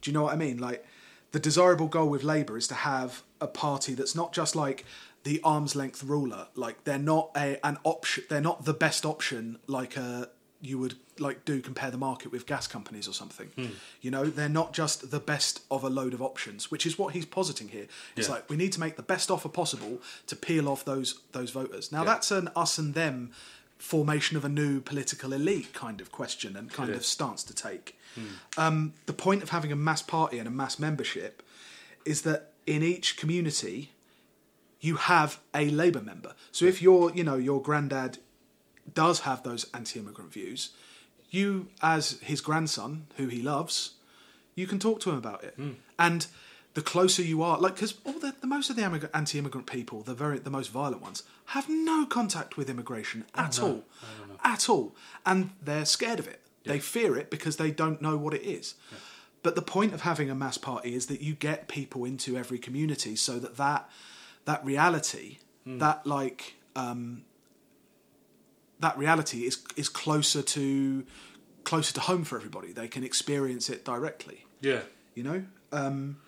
A: Do you know what i mean? Like the desirable goal with labour is to have a party that's not just like the arm's length ruler. Like they're not a an option they're not the best option like a you would like do compare the market with gas companies or something. You know they're not just the best of a load of options which is what he's positing here. It's
B: Yeah.
A: like we need to make the best offer possible to peel off those those voters. Now that's an us and them formation of a new political elite kind of question and kind of stance to take. Um, the point of having a mass party and a mass membership is that in each community you have a Labour member. So if your, you know, your granddad does have those anti-immigrant views, you, as his grandson, who he loves, you can talk to him about it. And the closer you are, like, because all the, the most of the anti-immigrant people, the very the most violent ones, have no contact with immigration at all, at all, and they're scared of it. They fear it because they don't know what it is. But the point of having a mass party is that you get people into every community so that that, that reality, that like um, that reality is is closer to closer to home for everybody. They can experience it directly.
B: Yeah.
A: You know, um,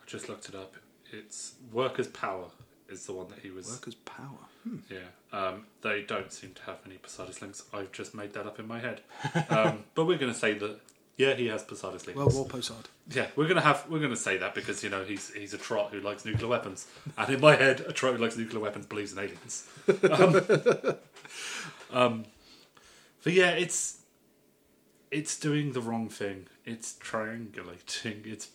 B: I just looked it up. It's workers' power is the one that he was.
A: workers' power.
B: Yeah. Um, they don't seem to have any Posadist links. I've just made that up in my head. Um, but we're going to say that. Yeah, he has Posadist links.
A: Well, War Posad.
B: Yeah, we're gonna have we're gonna say that because you know he's he's a trot who likes nuclear weapons, and in my head, a trot who likes nuclear weapons believes in aliens. Um, um, but yeah, it's it's doing the wrong thing. It's triangulating. It's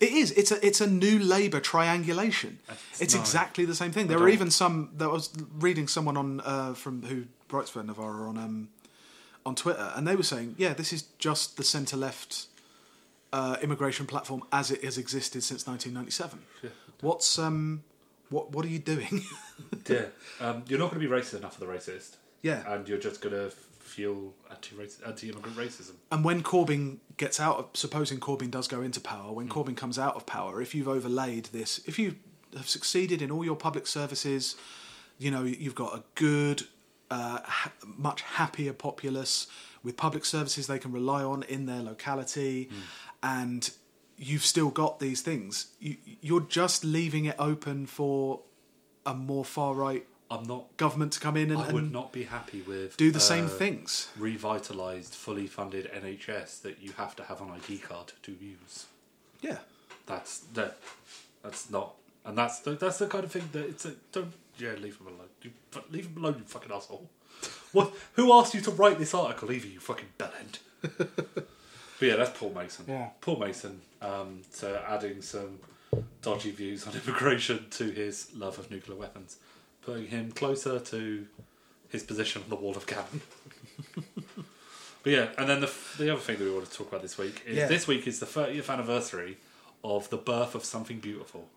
A: It is. It's a it's a new Labour triangulation.
B: It's
A: It's exactly the same thing. There were even some. There was reading someone on uh, from who writes for Novara on um, on Twitter, and they were saying, yeah, this is just the centre left uh, immigration platform as it has existed since 1997.
B: Yeah.
A: What's um, what what are you doing?
B: yeah. Um, you're not going to be racist enough for the racist,
A: yeah.
B: and you're just going to fuel anti anti-immigrant racism.
A: And when Corbyn gets out of, supposing Corbyn does go into power, when Corbyn comes out of power, if you've overlaid this, if you have succeeded in all your public services, you know, you've got a good, uh, ha- much happier populace with public services they can rely on in their locality,
B: Hmm.
A: and you've still got these things. You, you're just leaving it open for a more far right
B: I'm not.
A: government to come in and,
B: I would
A: and
B: not be happy with
A: do the same
B: uh,
A: things.
B: revitalized, fully funded NHS that you have to have an ID card to use.
A: Yeah.
B: That's that. That's not, and that's the, that's the kind of thing that it's a don't yeah leave him alone. You, leave him alone, you fucking asshole. What? Who asked you to write this article? Either you fucking bellend. but yeah, that's Paul Mason.
A: Yeah.
B: Paul Mason. Um, so adding some dodgy views on immigration to his love of nuclear weapons, putting him closer to his position on the wall of Gavin. but yeah, and then the the other thing that we want to talk about this week is
A: Yeah.
B: this week is the 30th anniversary of the birth of something beautiful,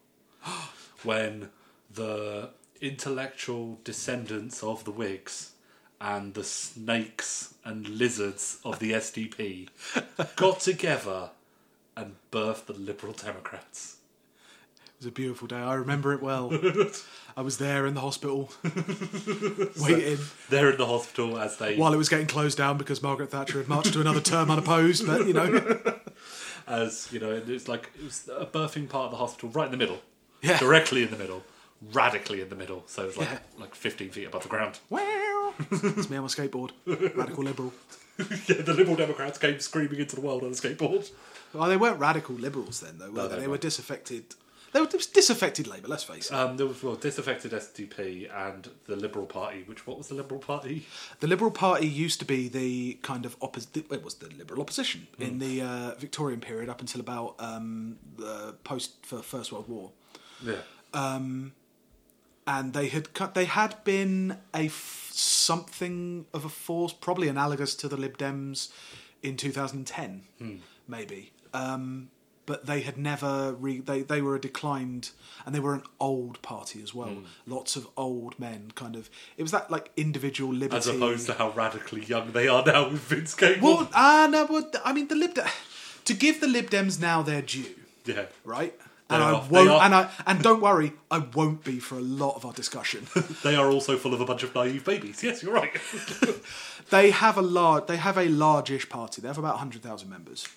B: when the intellectual descendants of the Whigs and the snakes and lizards of the SDP got together and birthed the Liberal Democrats.
A: It was a beautiful day. I remember it well. I was there in the hospital, waiting
B: They're in the hospital as they
A: while it was getting closed down because Margaret Thatcher had marched to another term unopposed. But you know,
B: as you know, it's like it was a birthing part of the hospital right in the middle,
A: Yeah.
B: directly in the middle, radically in the middle. So it's like
A: Yeah.
B: like fifteen feet above the ground.
A: wow, it's me on my skateboard, radical liberal.
B: yeah, the Liberal Democrats came screaming into the world on a skateboard.
A: Well, they weren't radical liberals then, though. Were they?
B: they
A: they were
B: weren't.
A: disaffected. They were just disaffected Labour. Let's face it.
B: Um, there was well, disaffected SDP and the Liberal Party. Which what was the Liberal Party?
A: The Liberal Party used to be the kind of opposite. It was the Liberal opposition
B: Hmm.
A: in the uh, Victorian period up until about um, the post for First World War,
B: Yeah.
A: And they had cut. They had been a f- something of a force, probably analogous to the Lib Dems in 2010,
B: Hmm.
A: maybe. Um, but they had never re- they they were a declined and they were an old party as well.
B: Hmm.
A: Lots of old men, kind of. It was that like individual liberty.
B: As opposed to how radically young they are now with Vince Cable.
A: Well, ah, no, well, I mean the Lib Dem- to give the Lib Dems now their due,
B: yeah.
A: right?
B: They
A: And I
B: are-
A: won't,
B: are-
A: and I and don't worry, I won't be for a lot of our discussion.
B: They are also full of a bunch of naive babies. Yes, you're right.
A: they have a large, they have a large-ish party. They have about hundred thousand members,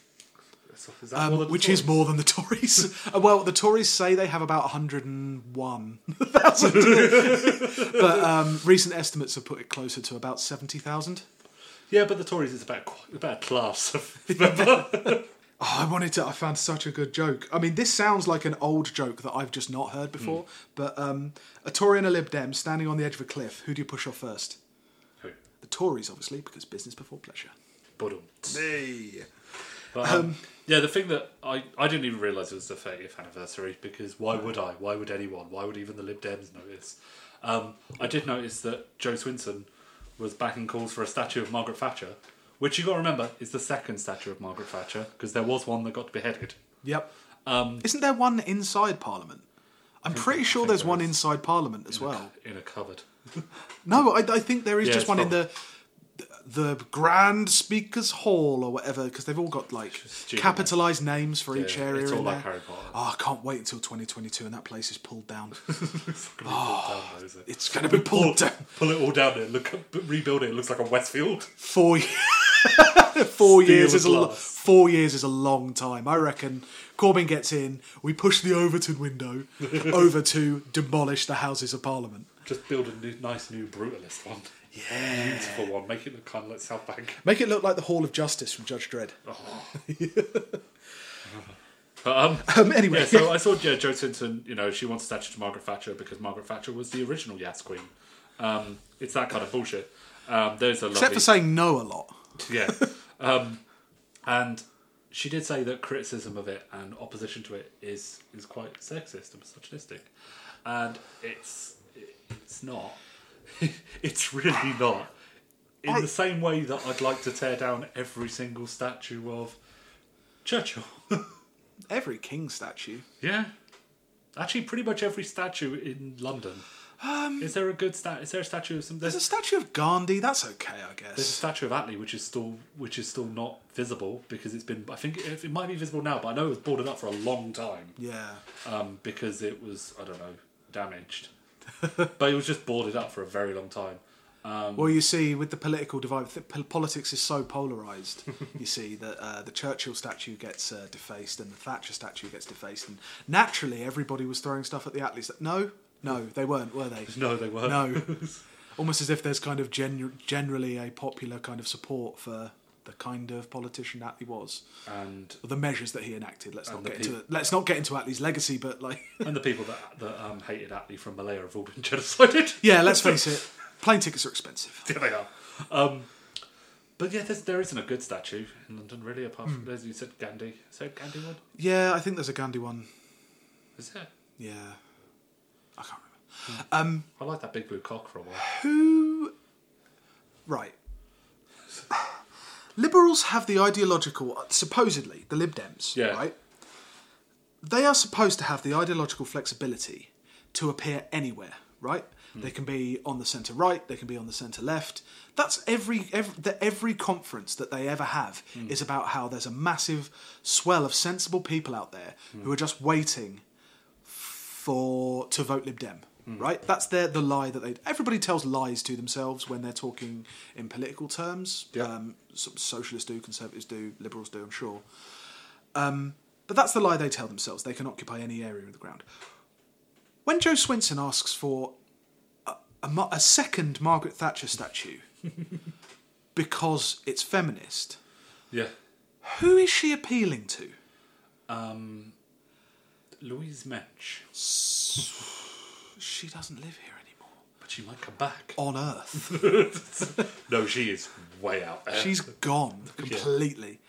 B: Is that
A: um,
B: more than
A: which is more than the Tories. Uh, well, the Tories say they have about hundred and one thousand, but um, recent estimates have put it closer to about seventy thousand.
B: Yeah, but the Tories is about about a class of
A: Oh, I wanted to. I found such a good joke. I mean, this sounds like an old joke that I've just not heard before. But um, a Tory and a Lib Dem standing on the edge of a cliff. Who do you push off first?
B: Who?
A: The Tories, obviously, because business before pleasure.
B: Budum.
A: Hey.
B: But, um, yeah, the thing that I, I didn't even realise it was the 30th anniversary because why would I? Why would anyone? Why would even the Lib Dems notice? Um, I did notice that Jo Swinson was backing calls for a statue of Margaret Thatcher, which you got to remember is the second statue of Margaret Thatcher because there was one that got beheaded.
A: Yep.
B: Um,
A: Isn't there one inside Parliament? I'm pretty sure there's
B: there
A: one inside Parliament as well.
B: in a cupboard.
A: No, I, I think there is
B: Yeah,
A: just one in the the Grand Speakers Hall or whatever, because they've all got like
B: stupid
A: capitalised names for each area.
B: it's all
A: in
B: like
A: there.
B: Harry Potter.
A: Oh, I can't wait until 2022 and that place is pulled down.
B: It's gonna be pulled down, though, is it?
A: It's going to be
B: pull,
A: pulled down.
B: pull it all down there. Look, rebuild it. It looks like a Westfield.
A: Four, four years is a four years is a long time. I reckon Corbyn gets in. We push the Overton window over to demolish the Houses of Parliament.
B: Just build a new, nice new brutalist one.
A: Yeah,
B: Beautiful one. Make it look kind of like South Bank.
A: make it look like the Hall of Justice from Judge Dredd.
B: But, um,
A: Um, anyway,
B: yeah, so I saw yeah, Joe Simpson. You know, she wants a statue to Margaret Thatcher because Margaret Thatcher was the original Yas Queen. Um, it's that kind of bullshit. Um, there's a
A: except for saying no a lot.
B: yeah, um, and she did say that criticism of it and opposition to it is is quite sexist and misogynistic, and it's it's not. it's really not. In
A: I-
B: the same way that I'd like to tear down every single statue of Churchill.
A: Every king statue.
B: Yeah. Actually, pretty much every statue in London. Is there a good stat? Is there a statue of some?
A: There's
B: There's,
A: a statue of Gandhi. That's okay, I guess.
B: there's a statue of Attlee which is still which is still not visible because it's been. I think it, it might be visible now, but I know it was boarded up for a long time
A: Yeah.
B: um, because it was I don't know damaged. but it was just boarded up for a very long time. Um,
A: Well, you see, with the political divide, th- politics is so polarised. you see that uh, the Churchill statue gets uh, defaced and the Thatcher statue gets defaced, and naturally, everybody was throwing stuff at the Attlees. No, no, they weren't, were they?
B: no, they weren't.
A: No. Almost as if there's kind of genu- generally a popular kind of support for the kind of politician Attlee was,
B: And
A: or the measures that he enacted. Let's not
B: the
A: get into
B: peop-
A: it. Let's not get into Attlee's legacy, but like,
B: and the people that that um, hated Attlee from Malaya have all been genocided.
A: yeah, let's face it, plane tickets are expensive.
B: Yeah, they are. Um, but yeah, there's, there isn't a good statue in London, really, apart from, as you said, Gandhi. Is there a Gandhi one?
A: Yeah, I think there's a Gandhi one.
B: Is there?
A: Yeah, I can't remember. Um,
B: I like that big blue cock for a while.
A: who? Right. Liberals have the ideological, supposedly the Lib Dems,
B: Yeah.
A: right? They are supposed to have the ideological flexibility to appear anywhere, right? Hmm. They can be on the centre right, they can be on the centre left. That's every every, the, every conference that they ever have hmm. is about how there's a massive swell of sensible people out there hmm. who are just waiting for to vote Lib Dem. Right, that's their the lie that they. Everybody tells lies to themselves when they're talking in political terms.
B: Yeah.
A: Um, so- socialists do, conservatives do, liberals do. I'm sure. Um, but that's the lie they tell themselves. They can occupy any area of the ground. When Jo Swinson asks for a, a, a second Margaret Thatcher statue because it's feminist,
B: Yeah.
A: who is she appealing to?
B: Um, Louise Mensch,
A: She doesn't live here anymore.
B: but she might come back.
A: On Earth.
B: No, she is way out there.
A: She's gone completely.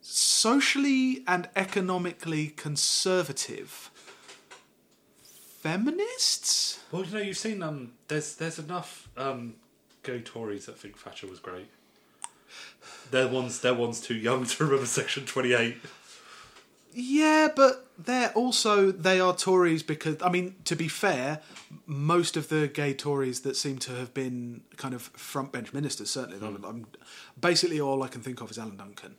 A: Socially and economically conservative feminists?
B: well, you know, you've seen um. There's there's enough um gay Tories that think Thatcher was great. They're ones they're ones too young to remember Section Twenty Eight.
A: Yeah, but they're also they are Tories because I mean, to be fair, most of the gay Tories that seem to have been kind of front bench ministers, certainly, I'm, basically all I can think of is Alan Duncan,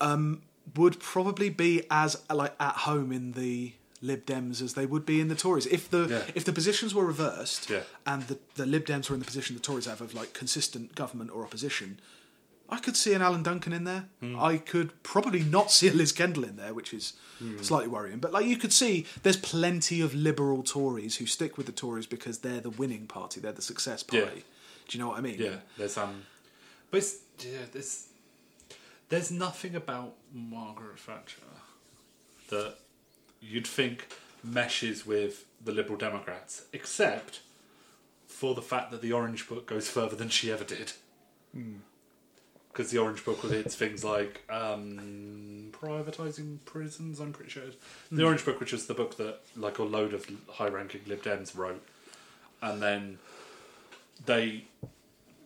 A: um, would probably be as like at home in the Lib Dems as they would be in the Tories. If the
B: Yeah.
A: if the positions were reversed,
B: Yeah.
A: and the the Lib Dems were in the position the Tories have of like consistent government or opposition. I could see an Alan Duncan in there. I could probably not see a Liz Kendall in there, which is slightly worrying. But like you could see, there's plenty of liberal Tories who stick with the Tories because they're the winning party, they're the success party.
B: Yeah.
A: Do you know what I mean?
B: Yeah, there's um, but it's, yeah, there's there's nothing about Margaret Thatcher that you'd think meshes with the Liberal Democrats, except for the fact that the Orange Book goes further than she ever did. Because the Orange Book with its things like um, privatising prisons, I'm pretty sure. The Orange Book, which was the book that like a load of high-ranking Lib Dems wrote, and then they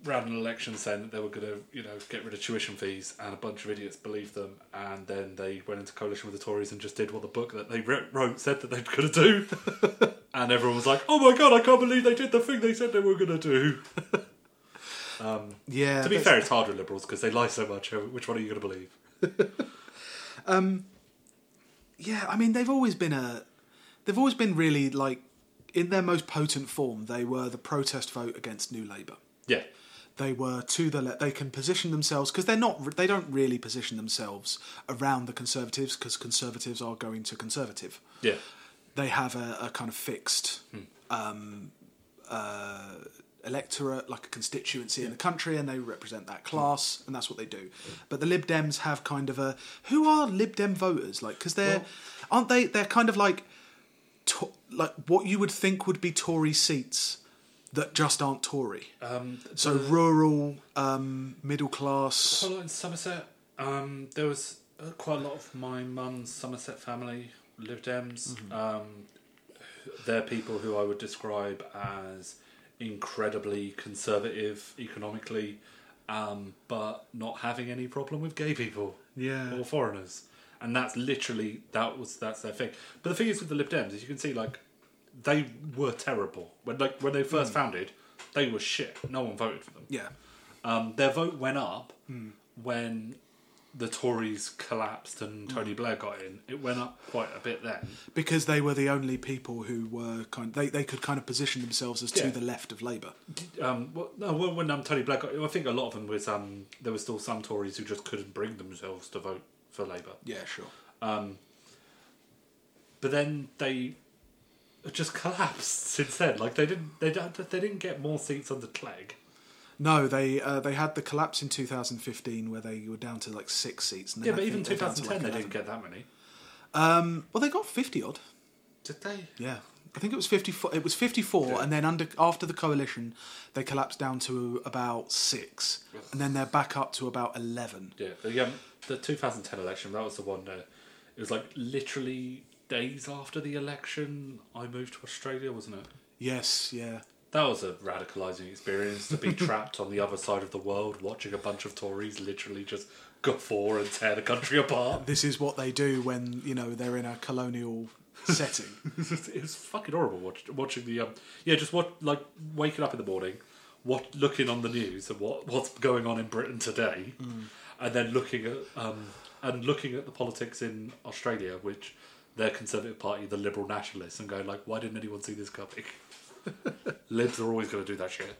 B: ran an election saying that they were going to, you know, get rid of tuition fees, and a bunch of idiots believed them, and then they went into coalition with the Tories and just did what the book that they wrote wrote said that they were going to do, and everyone was like, "Oh my god, I can't believe they did the thing they said they were going to do."
A: Yeah.
B: to be fair, it's hard with liberals because they lie so much. Which one are you going to believe?
A: um, Yeah, I mean they've always been a they've always been really like in their most potent form they were the protest vote against New Labour.
B: Yeah,
A: They were to the left. They can position themselves because they're not. They don't really position themselves around the Conservatives because Conservatives are going to Conservative.
B: yeah,
A: They have a, a kind of fixed um, uh, electorate, like a constituency in the country, and they represent that class, and that's what they do. But the Lib Dems have kind of a who are Lib Dem voters like because they're
B: Well-
A: aren't they? They're kind of like to, like what you would think would be Tory seats that just aren't Tory.
B: um,
A: So rural, um, middle class.
B: quite a lot in Somerset. Um, there was uh, quite a lot of my mum's Somerset family Lib Dems. Um, they're people who I would describe as incredibly conservative economically, um, but not having any problem with gay people
A: Yeah.
B: or foreigners. And that's literally that was that's their thing. But the thing is with the Lib Dems as you can see like they were terrible when like when they first founded, they were shit. No one voted for them.
A: Yeah.
B: Um, their vote went up when the Tories collapsed and Tony Blair got in. It went up quite a bit then.
A: Because they were the only people who were kind. they they could kind of position themselves as to
B: Yeah.
A: the left of Labour.
B: Um, well, no, when when, um, Tony Blair got, I think a lot of them was um, there were still some Tories who just couldn't bring themselves to vote for Labour.
A: Yeah, sure.
B: But then they just collapsed since then. Like they didn't they don't- they didn't get more seats under Clegg.
A: No, they uh, they had the collapse in 2015 where they were down to like six seats. And
B: Yeah, but even
A: they're down to,
B: 2010
A: like,
B: they didn't get that many.
A: Um, well, they got 50 odd.
B: Did they?
A: Yeah, I think it was 54. It was 54,
B: Yeah.
A: and then under after the coalition, they collapsed down to about six, and then they're back up to about 11.
B: Yeah, the um, the 2010 election that was the one that it was like literally days after the election I moved to Australia, wasn't it?
A: Yes, yeah.
B: That was a radicalizing experience to be trapped on the other side of the world, watching a bunch of Tories literally just guffaw and tear the country apart.
A: This is what they do when you know they're in a colonial setting.
B: it was fucking horrible watch, watching the um, yeah, just what like waking up in the morning, what looking on the news and what what's going on in Britain today, and then looking at um, and looking at the politics in Australia, which their Conservative Party, the Liberal Nationalists, and going like, why didn't anyone see this coming? Libs are always going to do that shit.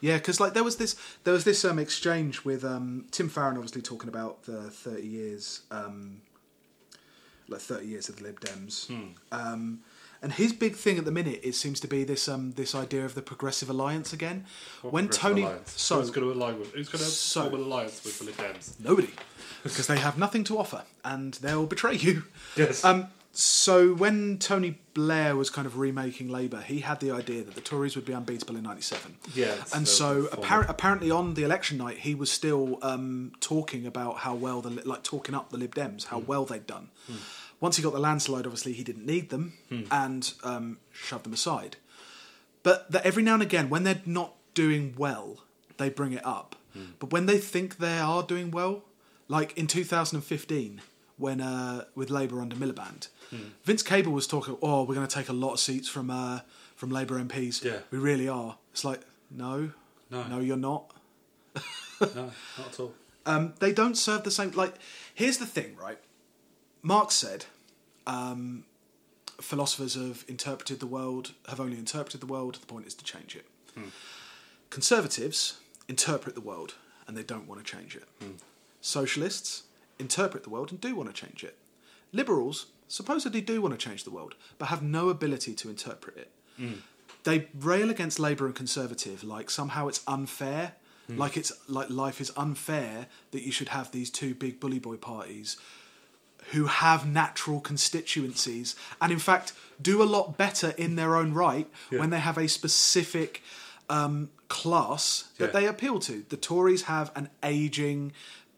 A: Yeah, because like there was this there was this um, exchange with um, Tim Farron, obviously talking about the thirty years, um, like thirty years of the Lib Dems, um, and his big thing at the minute it seems to be this um, this idea of the Progressive Alliance again. when Tony,
B: Alliance.
A: so
B: who's going to align with? Who's going to
A: So-
B: form an alliance with the Lib Dems?
A: nobody, because they have nothing to offer and they'll betray you.
B: Yes.
A: So when Tony Blair was kind of remaking Labour, he had the idea that the Tories would be unbeatable in '97.
B: Yeah,
A: and so appar- apparently on the election night, he was still um, talking about how well the Li- like talking up the Lib Dems,
B: Hmm.
A: how well they'd done. Once he got the landslide, obviously he didn't need them
B: Hmm.
A: and um, shoved them aside. But that every now and again, when they're not doing well, they bring it up. But when they think they are doing well, like in 2015, when uh, with Labour under Miliband, Vince Cable was talking, "Oh, we're going to take a lot of seats from uh, from Labour MPs.
B: Yeah.
A: We really are." It's like, no,
B: No.
A: no, you're not.
B: no, not at all.
A: Um, they don't serve the same. Like, here's the thing, right? Marx said, um, philosophers have interpreted the world, have only interpreted the world. The point is to change it. Conservatives interpret the world and they don't want to change it. Socialists interpret the world and do want to change it. Liberals supposedly do want to change the world, but have no ability to interpret it. They rail against Labour and Conservative like somehow it's unfair, like it's like life is unfair that you should have these two big bully boy parties who have natural constituencies and in fact do a lot better in their own right
B: Yeah.
A: when they have a specific um, class that
B: Yeah.
A: they appeal to. The Tories have an aging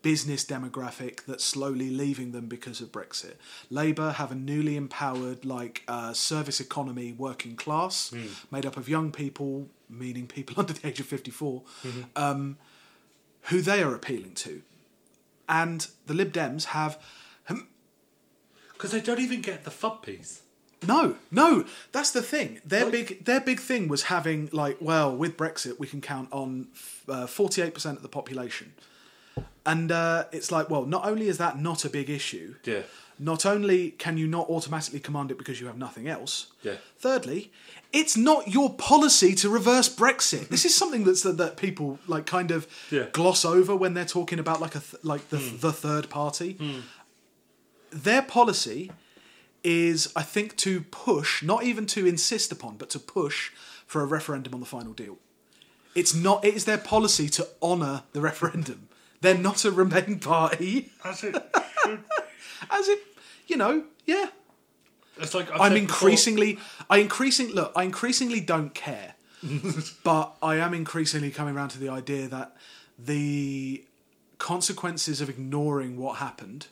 A: business demographic that's slowly leaving them because of Brexit. Labour have a newly empowered, like uh, service economy working class made up of young people, meaning people under the age of 54, um, who they are appealing to. And the Lib Dems have
B: Because they don't even get the FUD piece.
A: No, no, that's the thing. Their
B: Like-
A: big, their big thing was having like, well, with Brexit, we can count on uh, forty-eight percent of the population, and uh, it's like, well, not only is that not a big issue,
B: Yeah.
A: not only can you not automatically command it because you have nothing else.
B: Yeah.
A: Thirdly, it's not your policy to reverse Brexit. This is something that's that people like kind of
B: Yeah.
A: gloss over when they're talking about like a th- like the the third party. Their policy is, I think, to push, not even to insist upon, but to push for a referendum on the final deal. It's not. It is their policy to honour the referendum. They're not a Remain party,
B: As it
A: as if you know. Yeah,
B: It's like
A: I'm
B: said
A: increasingly, I increasing look, I increasingly don't care, but I am increasingly coming around to the idea that the consequences of ignoring what happened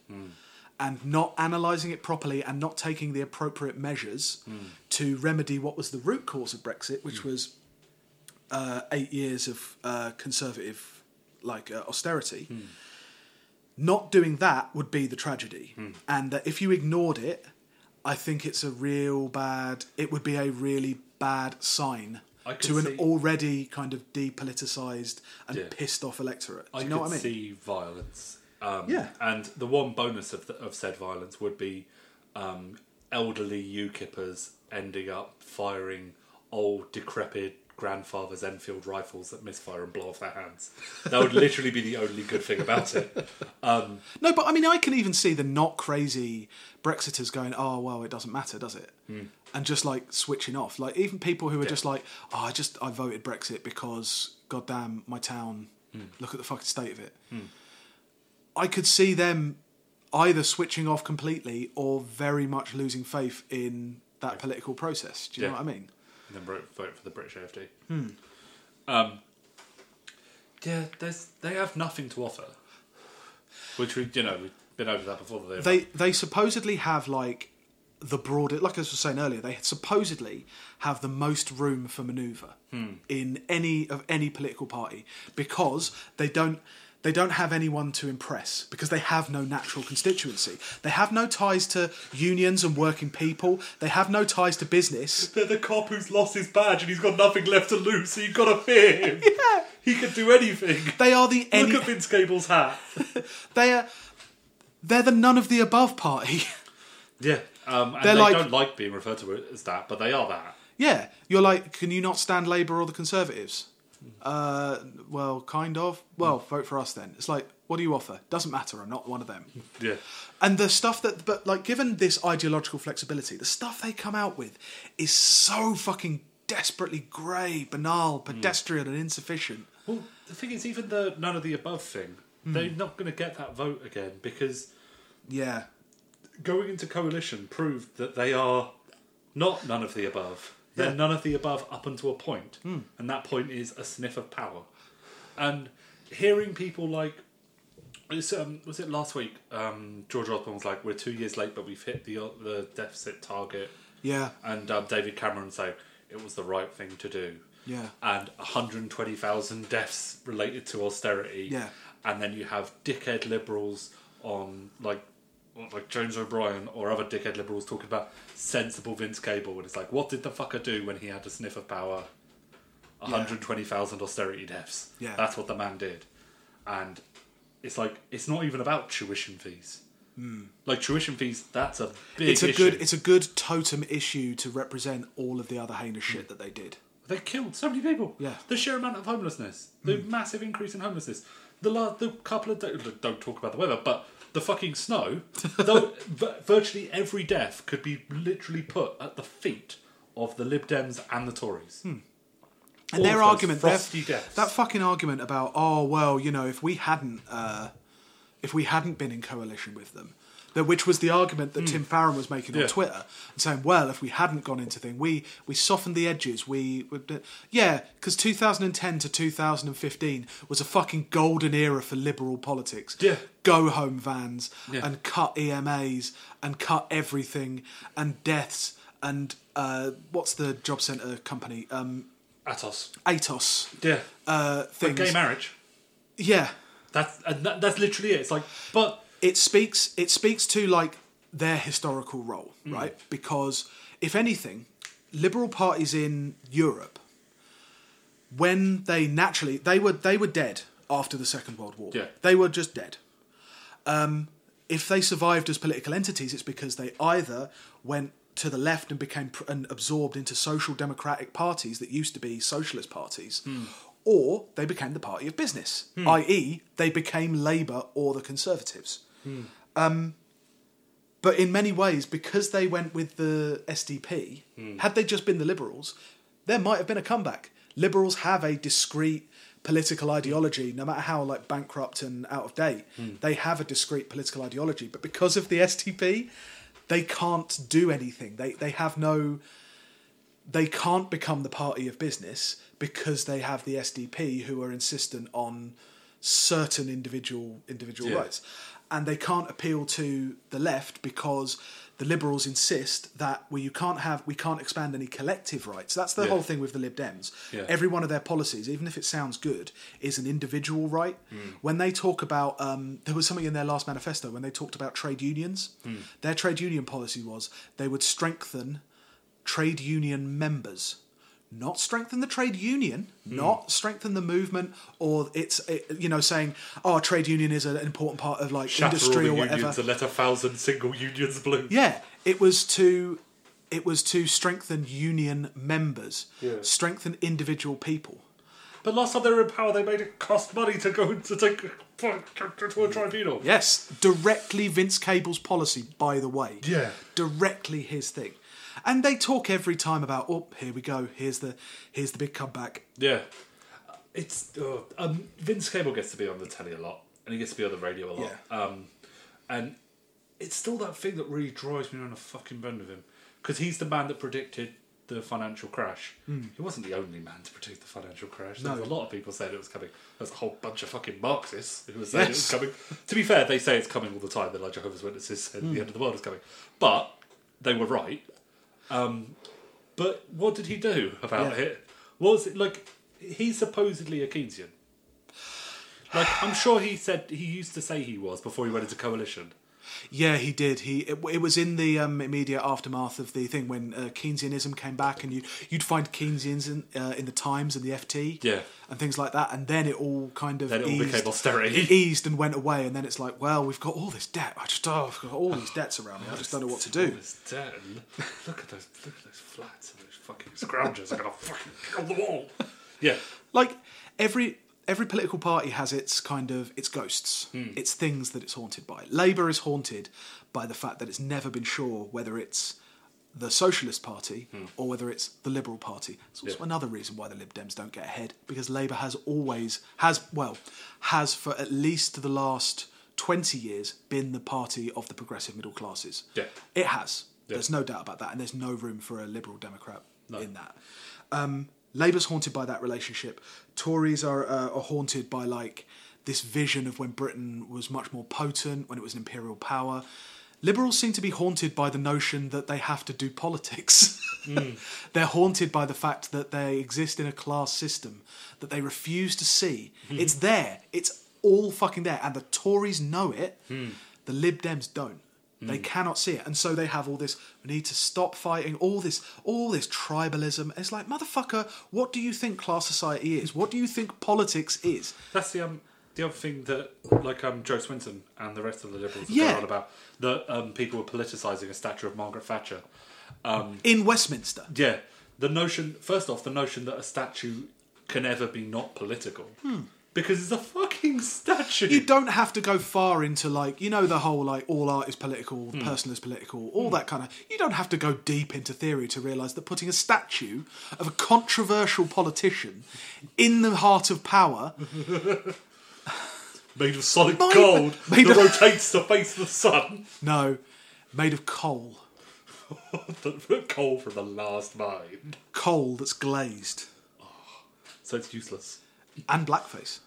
A: and not analysing it properly and not taking the appropriate measures to remedy what was the root cause of Brexit, which was uh, eight years of uh, conservative like uh, austerity. Not doing that would be the tragedy, and that if you ignored it, I think it's a real bad. It would be a really bad sign to an
B: see-
A: already kind of depoliticized and
B: Yeah.
A: pissed off electorate. Do
B: I
A: know
B: could
A: what I mean?
B: see violence. Um,
A: Yeah.
B: And the one bonus of, the, of said violence would be um, elderly UKIPers ending up firing old, decrepit grandfather's Enfield rifles that misfire and blow off their hands. That would literally be the only good thing about it.
A: Um, no, but I mean, I can even see the not crazy Brexiters going, "Oh well, it doesn't matter, does it?" Hmm. And just like switching off. Like even people who are just like, "Oh, I just I voted Brexit because goddamn my town. Hmm. Look at the fucking state of it." Hmm. I could see them either switching off completely or very much losing faith in that political process. Do you know what I mean?
B: And then vote, vote for the British AFD. Um, yeah, there's, they have nothing to offer. Which we, you know, we've been over that before. That
A: they they supposedly have like the broader like I was saying earlier they supposedly have the most room for maneuver in any of any political party because they don't they don't have anyone to impress because they have no natural constituency they have no ties to unions and working people they have no ties to business
B: They're the cop who's lost his badge and he's got nothing left to lose, so you've got to fear him.
A: yeah
B: He could do anything.
A: they are the any
B: Look at Vince Cable's hat.
A: they are they're the none of the above party
B: Yeah, um, and
A: They're
B: they
A: like-
B: don't like being referred to as that, but they are that.
A: Yeah, you're like, can you not stand Labour or the Conservatives? Uh, well, kind of. Well, vote for us then. It's like, what do you offer? Doesn't matter. I'm not one of them.
B: Yeah,
A: And the stuff that, but like, given this ideological flexibility, the stuff they come out with is so fucking desperately grey, banal, pedestrian, and insufficient.
B: Well, the thing is, even the none of the above thing, they're not going to get that vote again because
A: Yeah,
B: going into coalition proved that they are not none of the above. They're
A: Yeah.
B: none of the above up until a point, and that point is a sniff of power. And hearing people like, it's, um, was it last week? Um, George Osborne was like, "We're two years late, but we've hit the the deficit target."
A: Yeah,
B: And um, David Cameron saying it was the right thing to do.
A: yeah,
B: and 120,000 deaths related to austerity.
A: Yeah.
B: And then you have dickhead liberals on like like James O'Brien or other dickhead liberals talking about sensible Vince Cable and it's like what did the fucker do when he had a sniff of power? 120,000 austerity deaths.
A: Yeah.
B: That's what the man did. And it's like it's not even about tuition fees. Hmm. Like tuition fees, that's a big
A: it's a
B: issue.
A: good it's a good totem issue to represent all of the other heinous shit that they did.
B: They killed so many people.
A: Yeah.
B: The sheer amount of homelessness, the hmm. massive increase in homelessness, the la- the couple of days. Don't talk about the weather, but the fucking snow. though v- virtually every death could be literally put at the feet of the Lib Dems and the Tories.
A: And
B: All
A: their argument, their, that fucking argument about oh well, you know, if we hadn't, uh, if we hadn't been in coalition with them, that which was the argument that Tim Farron was making
B: Hmm. Yeah.
A: on Twitter, and saying, well, if we hadn't gone into thing, we we softened the edges, we, we yeah, because 2010 to 2015 was a fucking golden era for liberal politics.
B: Yeah.
A: go home vans
B: Yeah.
A: and cut EMAs and cut everything and deaths and uh, what's the job centre company? Um,
B: Atos.
A: Atos
B: Yeah.
A: uh, things.
B: gay marriage.
A: yeah,
B: That's and that, that's literally it. It's like, but
A: it speaks. It speaks to like their historical role,
B: Mm.
A: right? Because if anything, liberal parties in Europe, when they naturally they were they were dead after the Second World War.
B: Yeah.
A: they were just dead. Um, if they survived as political entities, it's because they either went to the left and became pr- and absorbed into social democratic parties that used to be socialist parties, or they became the party of business, i.e., they became Labour or the Conservatives. Um, but in many ways, because they went with the SDP, had they just been the Liberals, there might have been a comeback. Liberals have a discrete political ideology, no matter how like bankrupt and out of date. They have a discrete political ideology, but because of the SDP, they can't do anything. They they have no. They can't become the party of business because they have the SDP who are insistent on certain individual individual
B: Yeah.
A: rights, and they can't appeal to the left because the liberals insist that well you can't have we can't expand any collective rights. That's the
B: Yeah.
A: whole thing with the Lib Dems.
B: Yeah.
A: Every one of their policies, even if it sounds good, is an individual right. When they talk about, um, there was something in their last manifesto when they talked about trade unions. Their trade union policy was they would strengthen trade union members. Not strengthen the trade union, hmm. not strengthen the movement, or it's it, you know saying, "Oh, trade union is an important part of like
B: shatter
A: industry or whatever."
B: unions and let a thousand single unions bloom.
A: Yeah, it was to it was to strengthen union members,
B: Yeah.
A: strengthen individual people.
B: But last time they were in power, they made it cost money to go to take to a tribunal.
A: Yes, directly Vince Cable's policy, by the way.
B: Yeah.
A: directly his thing. And they talk every time about, oh, here we go. Here's the here's the big comeback.
B: Yeah. It's uh, um, Vince Cable gets to be on the telly a lot, and he gets to be on the radio a lot. Um, and it's still that thing that really drives me on a fucking bend with him, because he's the man that predicted the financial crash. He wasn't the only man to predict the financial crash. There
A: No.
B: was a lot of people saying it was coming. There's a whole bunch of fucking Marxists who were saying it was coming. To be fair, they say it's coming all the time. They're like Jehovah's Witnesses said the end of the world is coming. But they were right. Um, but what did he do about
A: Yeah.
B: it? Was it like? He's supposedly a Keynesian. Like I'm sure he said he used to say he was before he went into coalition.
A: Yeah, he did. He it, it was in the um, immediate aftermath of the thing when uh, Keynesianism came back, and you you'd find Keynesians in uh, in the Times and the FT,
B: Yeah.
A: and things like that. And then it all kind of
B: Then it all
A: eased,
B: became austerity.
A: It eased and went away, and then it's like, well, we've got all this debt. I just oh, I've got all these debts around me. I just don't know what to
B: All
A: do.
B: this debt Look at those. Look at those flats and those fucking scroungers I'm gonna fucking kill them all. Yeah.
A: like every every political party has its kind of its ghosts
B: Hmm.
A: its things that it's haunted by labour is haunted by the fact that it's never been sure whether it's the socialist party or whether it's the liberal party it's also.
B: Yeah.
A: another reason why the lib dems don't get ahead because labour has always has well has for at least the last 20 years been the party of the progressive middle classes.
B: Yeah.
A: It has. There's no doubt about that, and there's no room for a liberal Democrat in that. Um, Labour's haunted by that relationship. Tories are, uh, are haunted by like this vision of when Britain was much more potent, when it was an imperial power. Liberals seem to be haunted by the notion that they have to do politics. Hmm. They're haunted by the fact that they exist in a class system that they refuse to see. Hmm. It's there. It's all fucking there. And the Tories know it. Hmm. The Lib Dems don't. They cannot see it. And so they have all this we need to stop fighting, all this all this tribalism. It's like, motherfucker, what do you think class society is? What do you think politics is?
B: That's the um the other thing that like um Joe Swinton and the rest of the liberals are
A: Yeah.
B: about that um people were politicising a statue of Margaret Thatcher.
A: In Westminster.
B: Yeah, the notion first off the notion that a statue can ever be not political because it's a fucking statue.
A: You don't have to go far into like you know the whole like all art is political,
B: Hmm.
A: personal is political, all that kind of. You don't have to go deep into theory to realise that putting a statue of a controversial politician in the heart of power,
B: made of solid gold
A: made
B: that
A: of-
B: rotates to face the sun.
A: no, made of coal,
B: coal from the last mine.
A: coal that's glazed
B: So it's useless.
A: and blackface.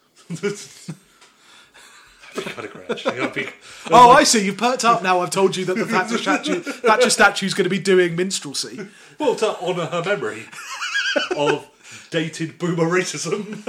B: Kind of great, be-
A: Oh, I see. You've perked up now. I've told you that the Thatcher statue, Thatcher statue's going to be doing minstrelsy.
B: well, to honour her memory of dated boomer racism.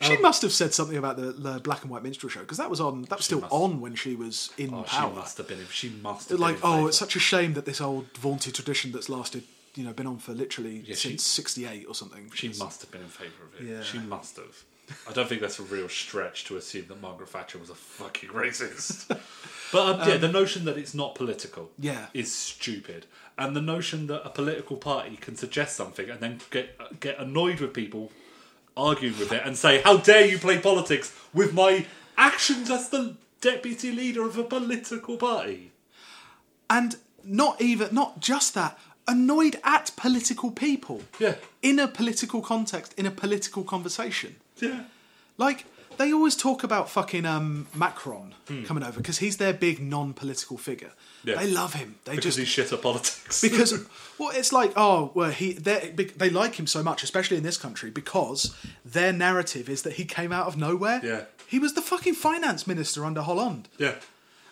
A: She um, must have said something about the, the black and white minstrel show because that was on. That was still
B: must.
A: on when she was in
B: Oh, she must have been. She must have
A: like, oh,
B: favour.
A: it's such a shame that this old vaunted tradition that's lasted, you know, been on for literally
B: Yeah,
A: since '68 or something.
B: She must have been in favour of it.
A: Yeah.
B: She must have. I don't think that's a real stretch to assume that Margaret Thatcher was a fucking racist. But um, yeah, the notion that it's not political
A: Yeah.
B: is stupid. And the notion that a political party can suggest something and then get get annoyed with people arguing with it and say, "How dare you play politics with my actions as the deputy leader of a political party?"
A: and not even not just that, annoyed at political people.
B: Yeah.
A: In a political context, in a political conversation.
B: Yeah.
A: Like they always talk about fucking um, Macron coming over because he's their big non-political figure.
B: Hmm. Yeah.
A: They love him. They
B: Because
A: just
B: he's shit at politics.
A: because well, it's like oh, well, he they they like him so much, especially in this country, because their narrative is that he came out of nowhere.
B: Yeah.
A: he was the fucking finance minister under Hollande,
B: yeah.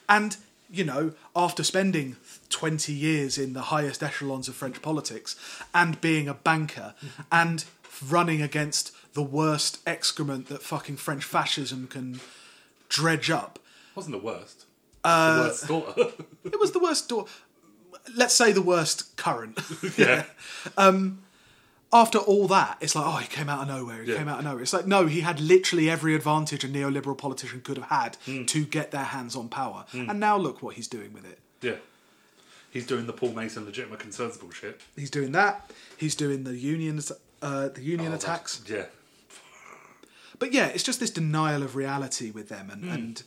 A: and you know, after spending twenty years in the highest echelons of French politics and being a banker and running against the worst excrement that fucking French fascism can dredge up.
B: Wasn't the worst.
A: Uh,
B: the worst daughter.
A: It was the worst. Do- let's say the worst current.
B: yeah.
A: Um, after all that, it's like, oh, he came out of nowhere. He
B: Yeah.
A: came out of nowhere. It's like, no, he had literally every advantage a neoliberal politician could have had
B: Hmm.
A: to get their hands on power. And now look what he's doing with it.
B: Yeah. He's doing the Paul Mason legitimate concerns bullshit.
A: He's doing that. He's doing the unions, uh, the union
B: Oh,
A: attacks.
B: Yeah.
A: But yeah, it's just this denial of reality with them, and, and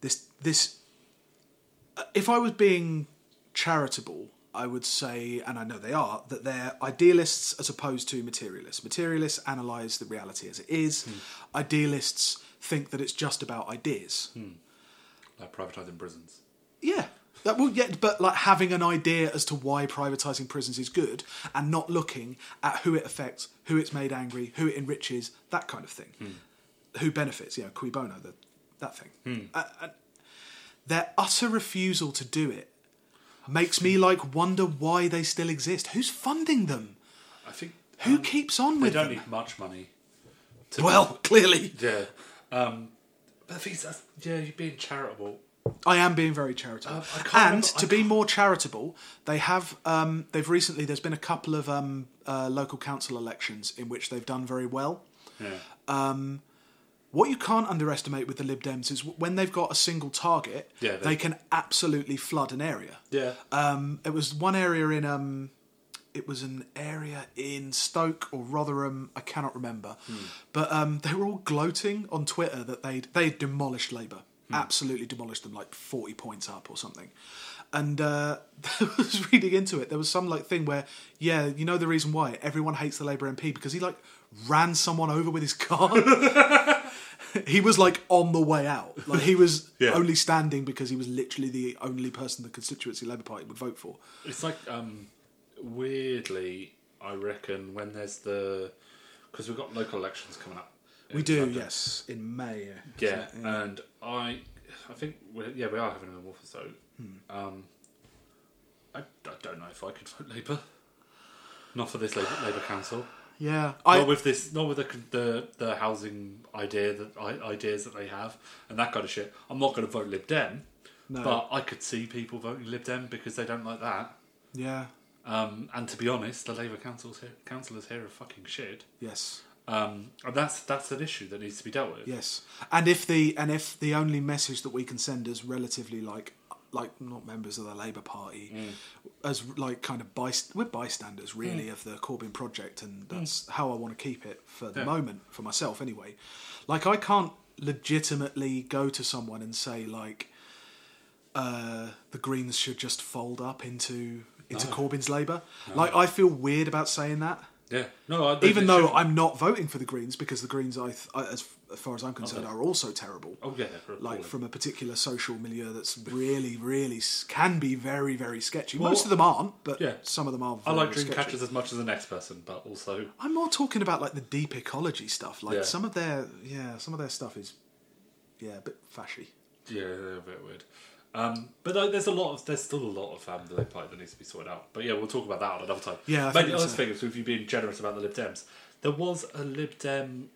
A: this this. uh, If I was being charitable, I would say, and I know they are, that they're idealists as opposed to materialists. Materialists analyse the reality as it is.
B: Hmm.
A: Idealists think that it's just about ideas.
B: Like privatising prisons.
A: Yeah. That, well, yeah, but like having an idea as to why privatising prisons is good and not looking at who it affects, who it's made angry, who it enriches, that kind of thing. Who benefits, you know, cui bono, the, that thing. Uh, uh, their utter refusal to do it makes me like wonder why they still exist. Who's funding them?
B: I think
A: Who
B: um,
A: keeps on with
B: they
A: don't
B: need much money. To
A: Well, clearly.
B: yeah. Um, but the thing is, yeah, you're being charitable.
A: I am being very charitable.
B: Uh,
A: and
B: remember-
A: to be more charitable, they have um, they've recently there's been a couple of um, uh, local council elections in which they've done very well.
B: Yeah.
A: What you can't underestimate with the Lib Dems is when they've got a single target,
B: Yeah,
A: they,
B: they-
A: can absolutely flood an area.
B: Yeah.
A: Um, it was one area in um, it was an area in Stoke or Rotherham. I cannot remember, but um, they were all gloating on Twitter that they they demolished Labour, absolutely demolished them, like forty points up or something. And uh, I was reading into it. There was some like thing where, yeah, you know the reason why everyone hates the Labour MP because he like ran someone over with his car. he was like on the way out. Like he was
B: Yeah.
A: only standing because he was literally the only person the constituency Labour Party would vote for.
B: It's like um, weirdly, I reckon when there's the because we've got local elections coming up.
A: We do,
B: London.
A: yes, in May.
B: Yeah,
A: isn't
B: and I, I think we're, yeah we are having a so.
A: Hmm.
B: Um, I, I don't know if I could vote Labour. Not for this Labour, Labour Council.
A: yeah. I,
B: not with this, not with the the, the housing idea that I, ideas that they have and that kind of shit. I'm not going to vote Lib Dem,
A: No.
B: but I could see people voting Lib Dem because they don't like that.
A: yeah.
B: Um, and to be honest, the Labour councils here, councillors here are fucking shit.
A: Yes.
B: Um, and that's that's an issue that needs to be dealt with.
A: Yes, and if the and if the only message that we can send as relatively like like not members of the Labour Party, as like kind of byst- we're bystanders really of the Corbyn project, and that's how I want to keep it for the
B: Yeah.
A: moment for myself anyway. Like I can't legitimately go to someone and say like uh, the Greens should just fold up into into Corbyn's Labour. Like I feel weird about saying that
B: Yeah, no, I,
A: even though
B: shouldn't.
A: I'm not voting for the Greens because the Greens, I, th- I as, as far as I'm concerned, are also terrible.
B: oh yeah,
A: Like from a particular social milieu that's really, really can be very, very sketchy.
B: Well,
A: Most of them aren't, but
B: yeah.
A: some of them are.
B: I like dream
A: sketchy.
B: catchers as much as the next person, but also
A: I'm more talking about like the deep ecology stuff. Like
B: Yeah.
A: some of their, yeah, some of their stuff is, yeah, a bit fashy.
B: yeah, they're a bit weird. Um, but like, there's a lot of there's still a lot of um, the Lib Party that needs to be sorted out. But yeah, we'll talk about that on another time.
A: Yeah, I
B: But
A: think
B: the other
A: that's
B: thing is with you being generous about the Lib Dems, there was a Lib Dem.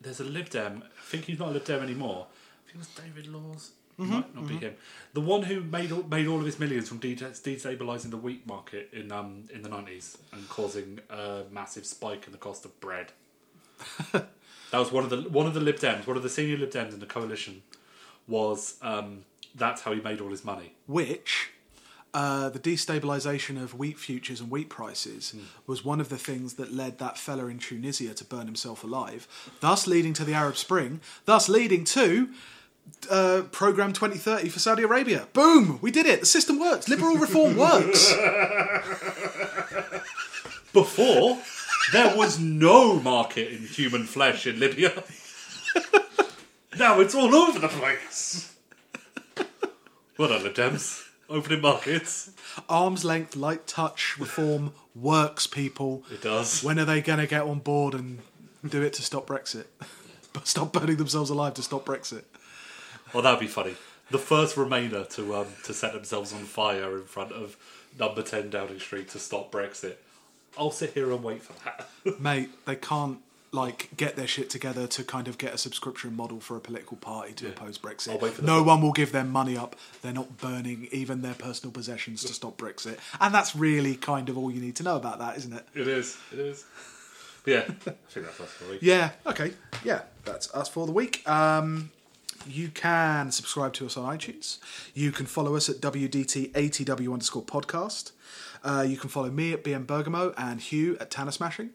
B: There's a Lib Dem. I think he's not a Lib Dem anymore. I think it was David Laws.
A: Mm-hmm,
B: Might not be him. The one who made all, made all of his millions from de- destabilizing the wheat market in um in the nineties and causing a massive spike in the cost of bread. that was one of the one of the Lib Dems, one of the senior Lib Dems in the coalition. Was um, that's how he made all his money.
A: which uh, the destabilization of wheat futures and wheat prices
B: Hmm.
A: was one of the things that led that fella in Tunisia to burn himself alive, thus leading to the Arab Spring, thus leading to uh, Program 2030 for Saudi Arabia. Boom! We did it. The system works. Liberal reform works.
B: Before, there was no market in human flesh in Libya. now it's all over the place. Well done, Lib Dems. Opening markets.
A: Arm's length, light touch reform works, people.
B: It does.
A: When are they going to get on board and do it to stop Brexit? stop burning themselves alive to stop Brexit.
B: Well, that'd be funny. The first Remainer to um, to set themselves on fire in front of Number Ten Downing Street to stop Brexit. I'll sit here and wait for that.
A: mate, they can't like get their shit together to kind of get a subscription model for a political party to oppose
B: I'll
A: Brexit. No one will give their money up. They're not burning even their personal possessions to stop Brexit, and that's really kind of all you need to know about that, isn't it?
B: it is. It is. But yeah, I think that's us for the week.
A: Yeah. Okay. Yeah, that's us for the week. Um, you can subscribe to us on iTunes. You can follow us at WDTATW underscore podcast. Uh, you can follow me at BM Bergamo and Hugh at Tanner Smashing.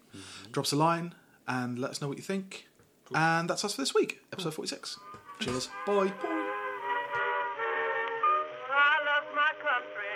A: Drop us a line and let us know what you think. And that's us for this week, episode 46. Cheers. Bye.
C: I love my country,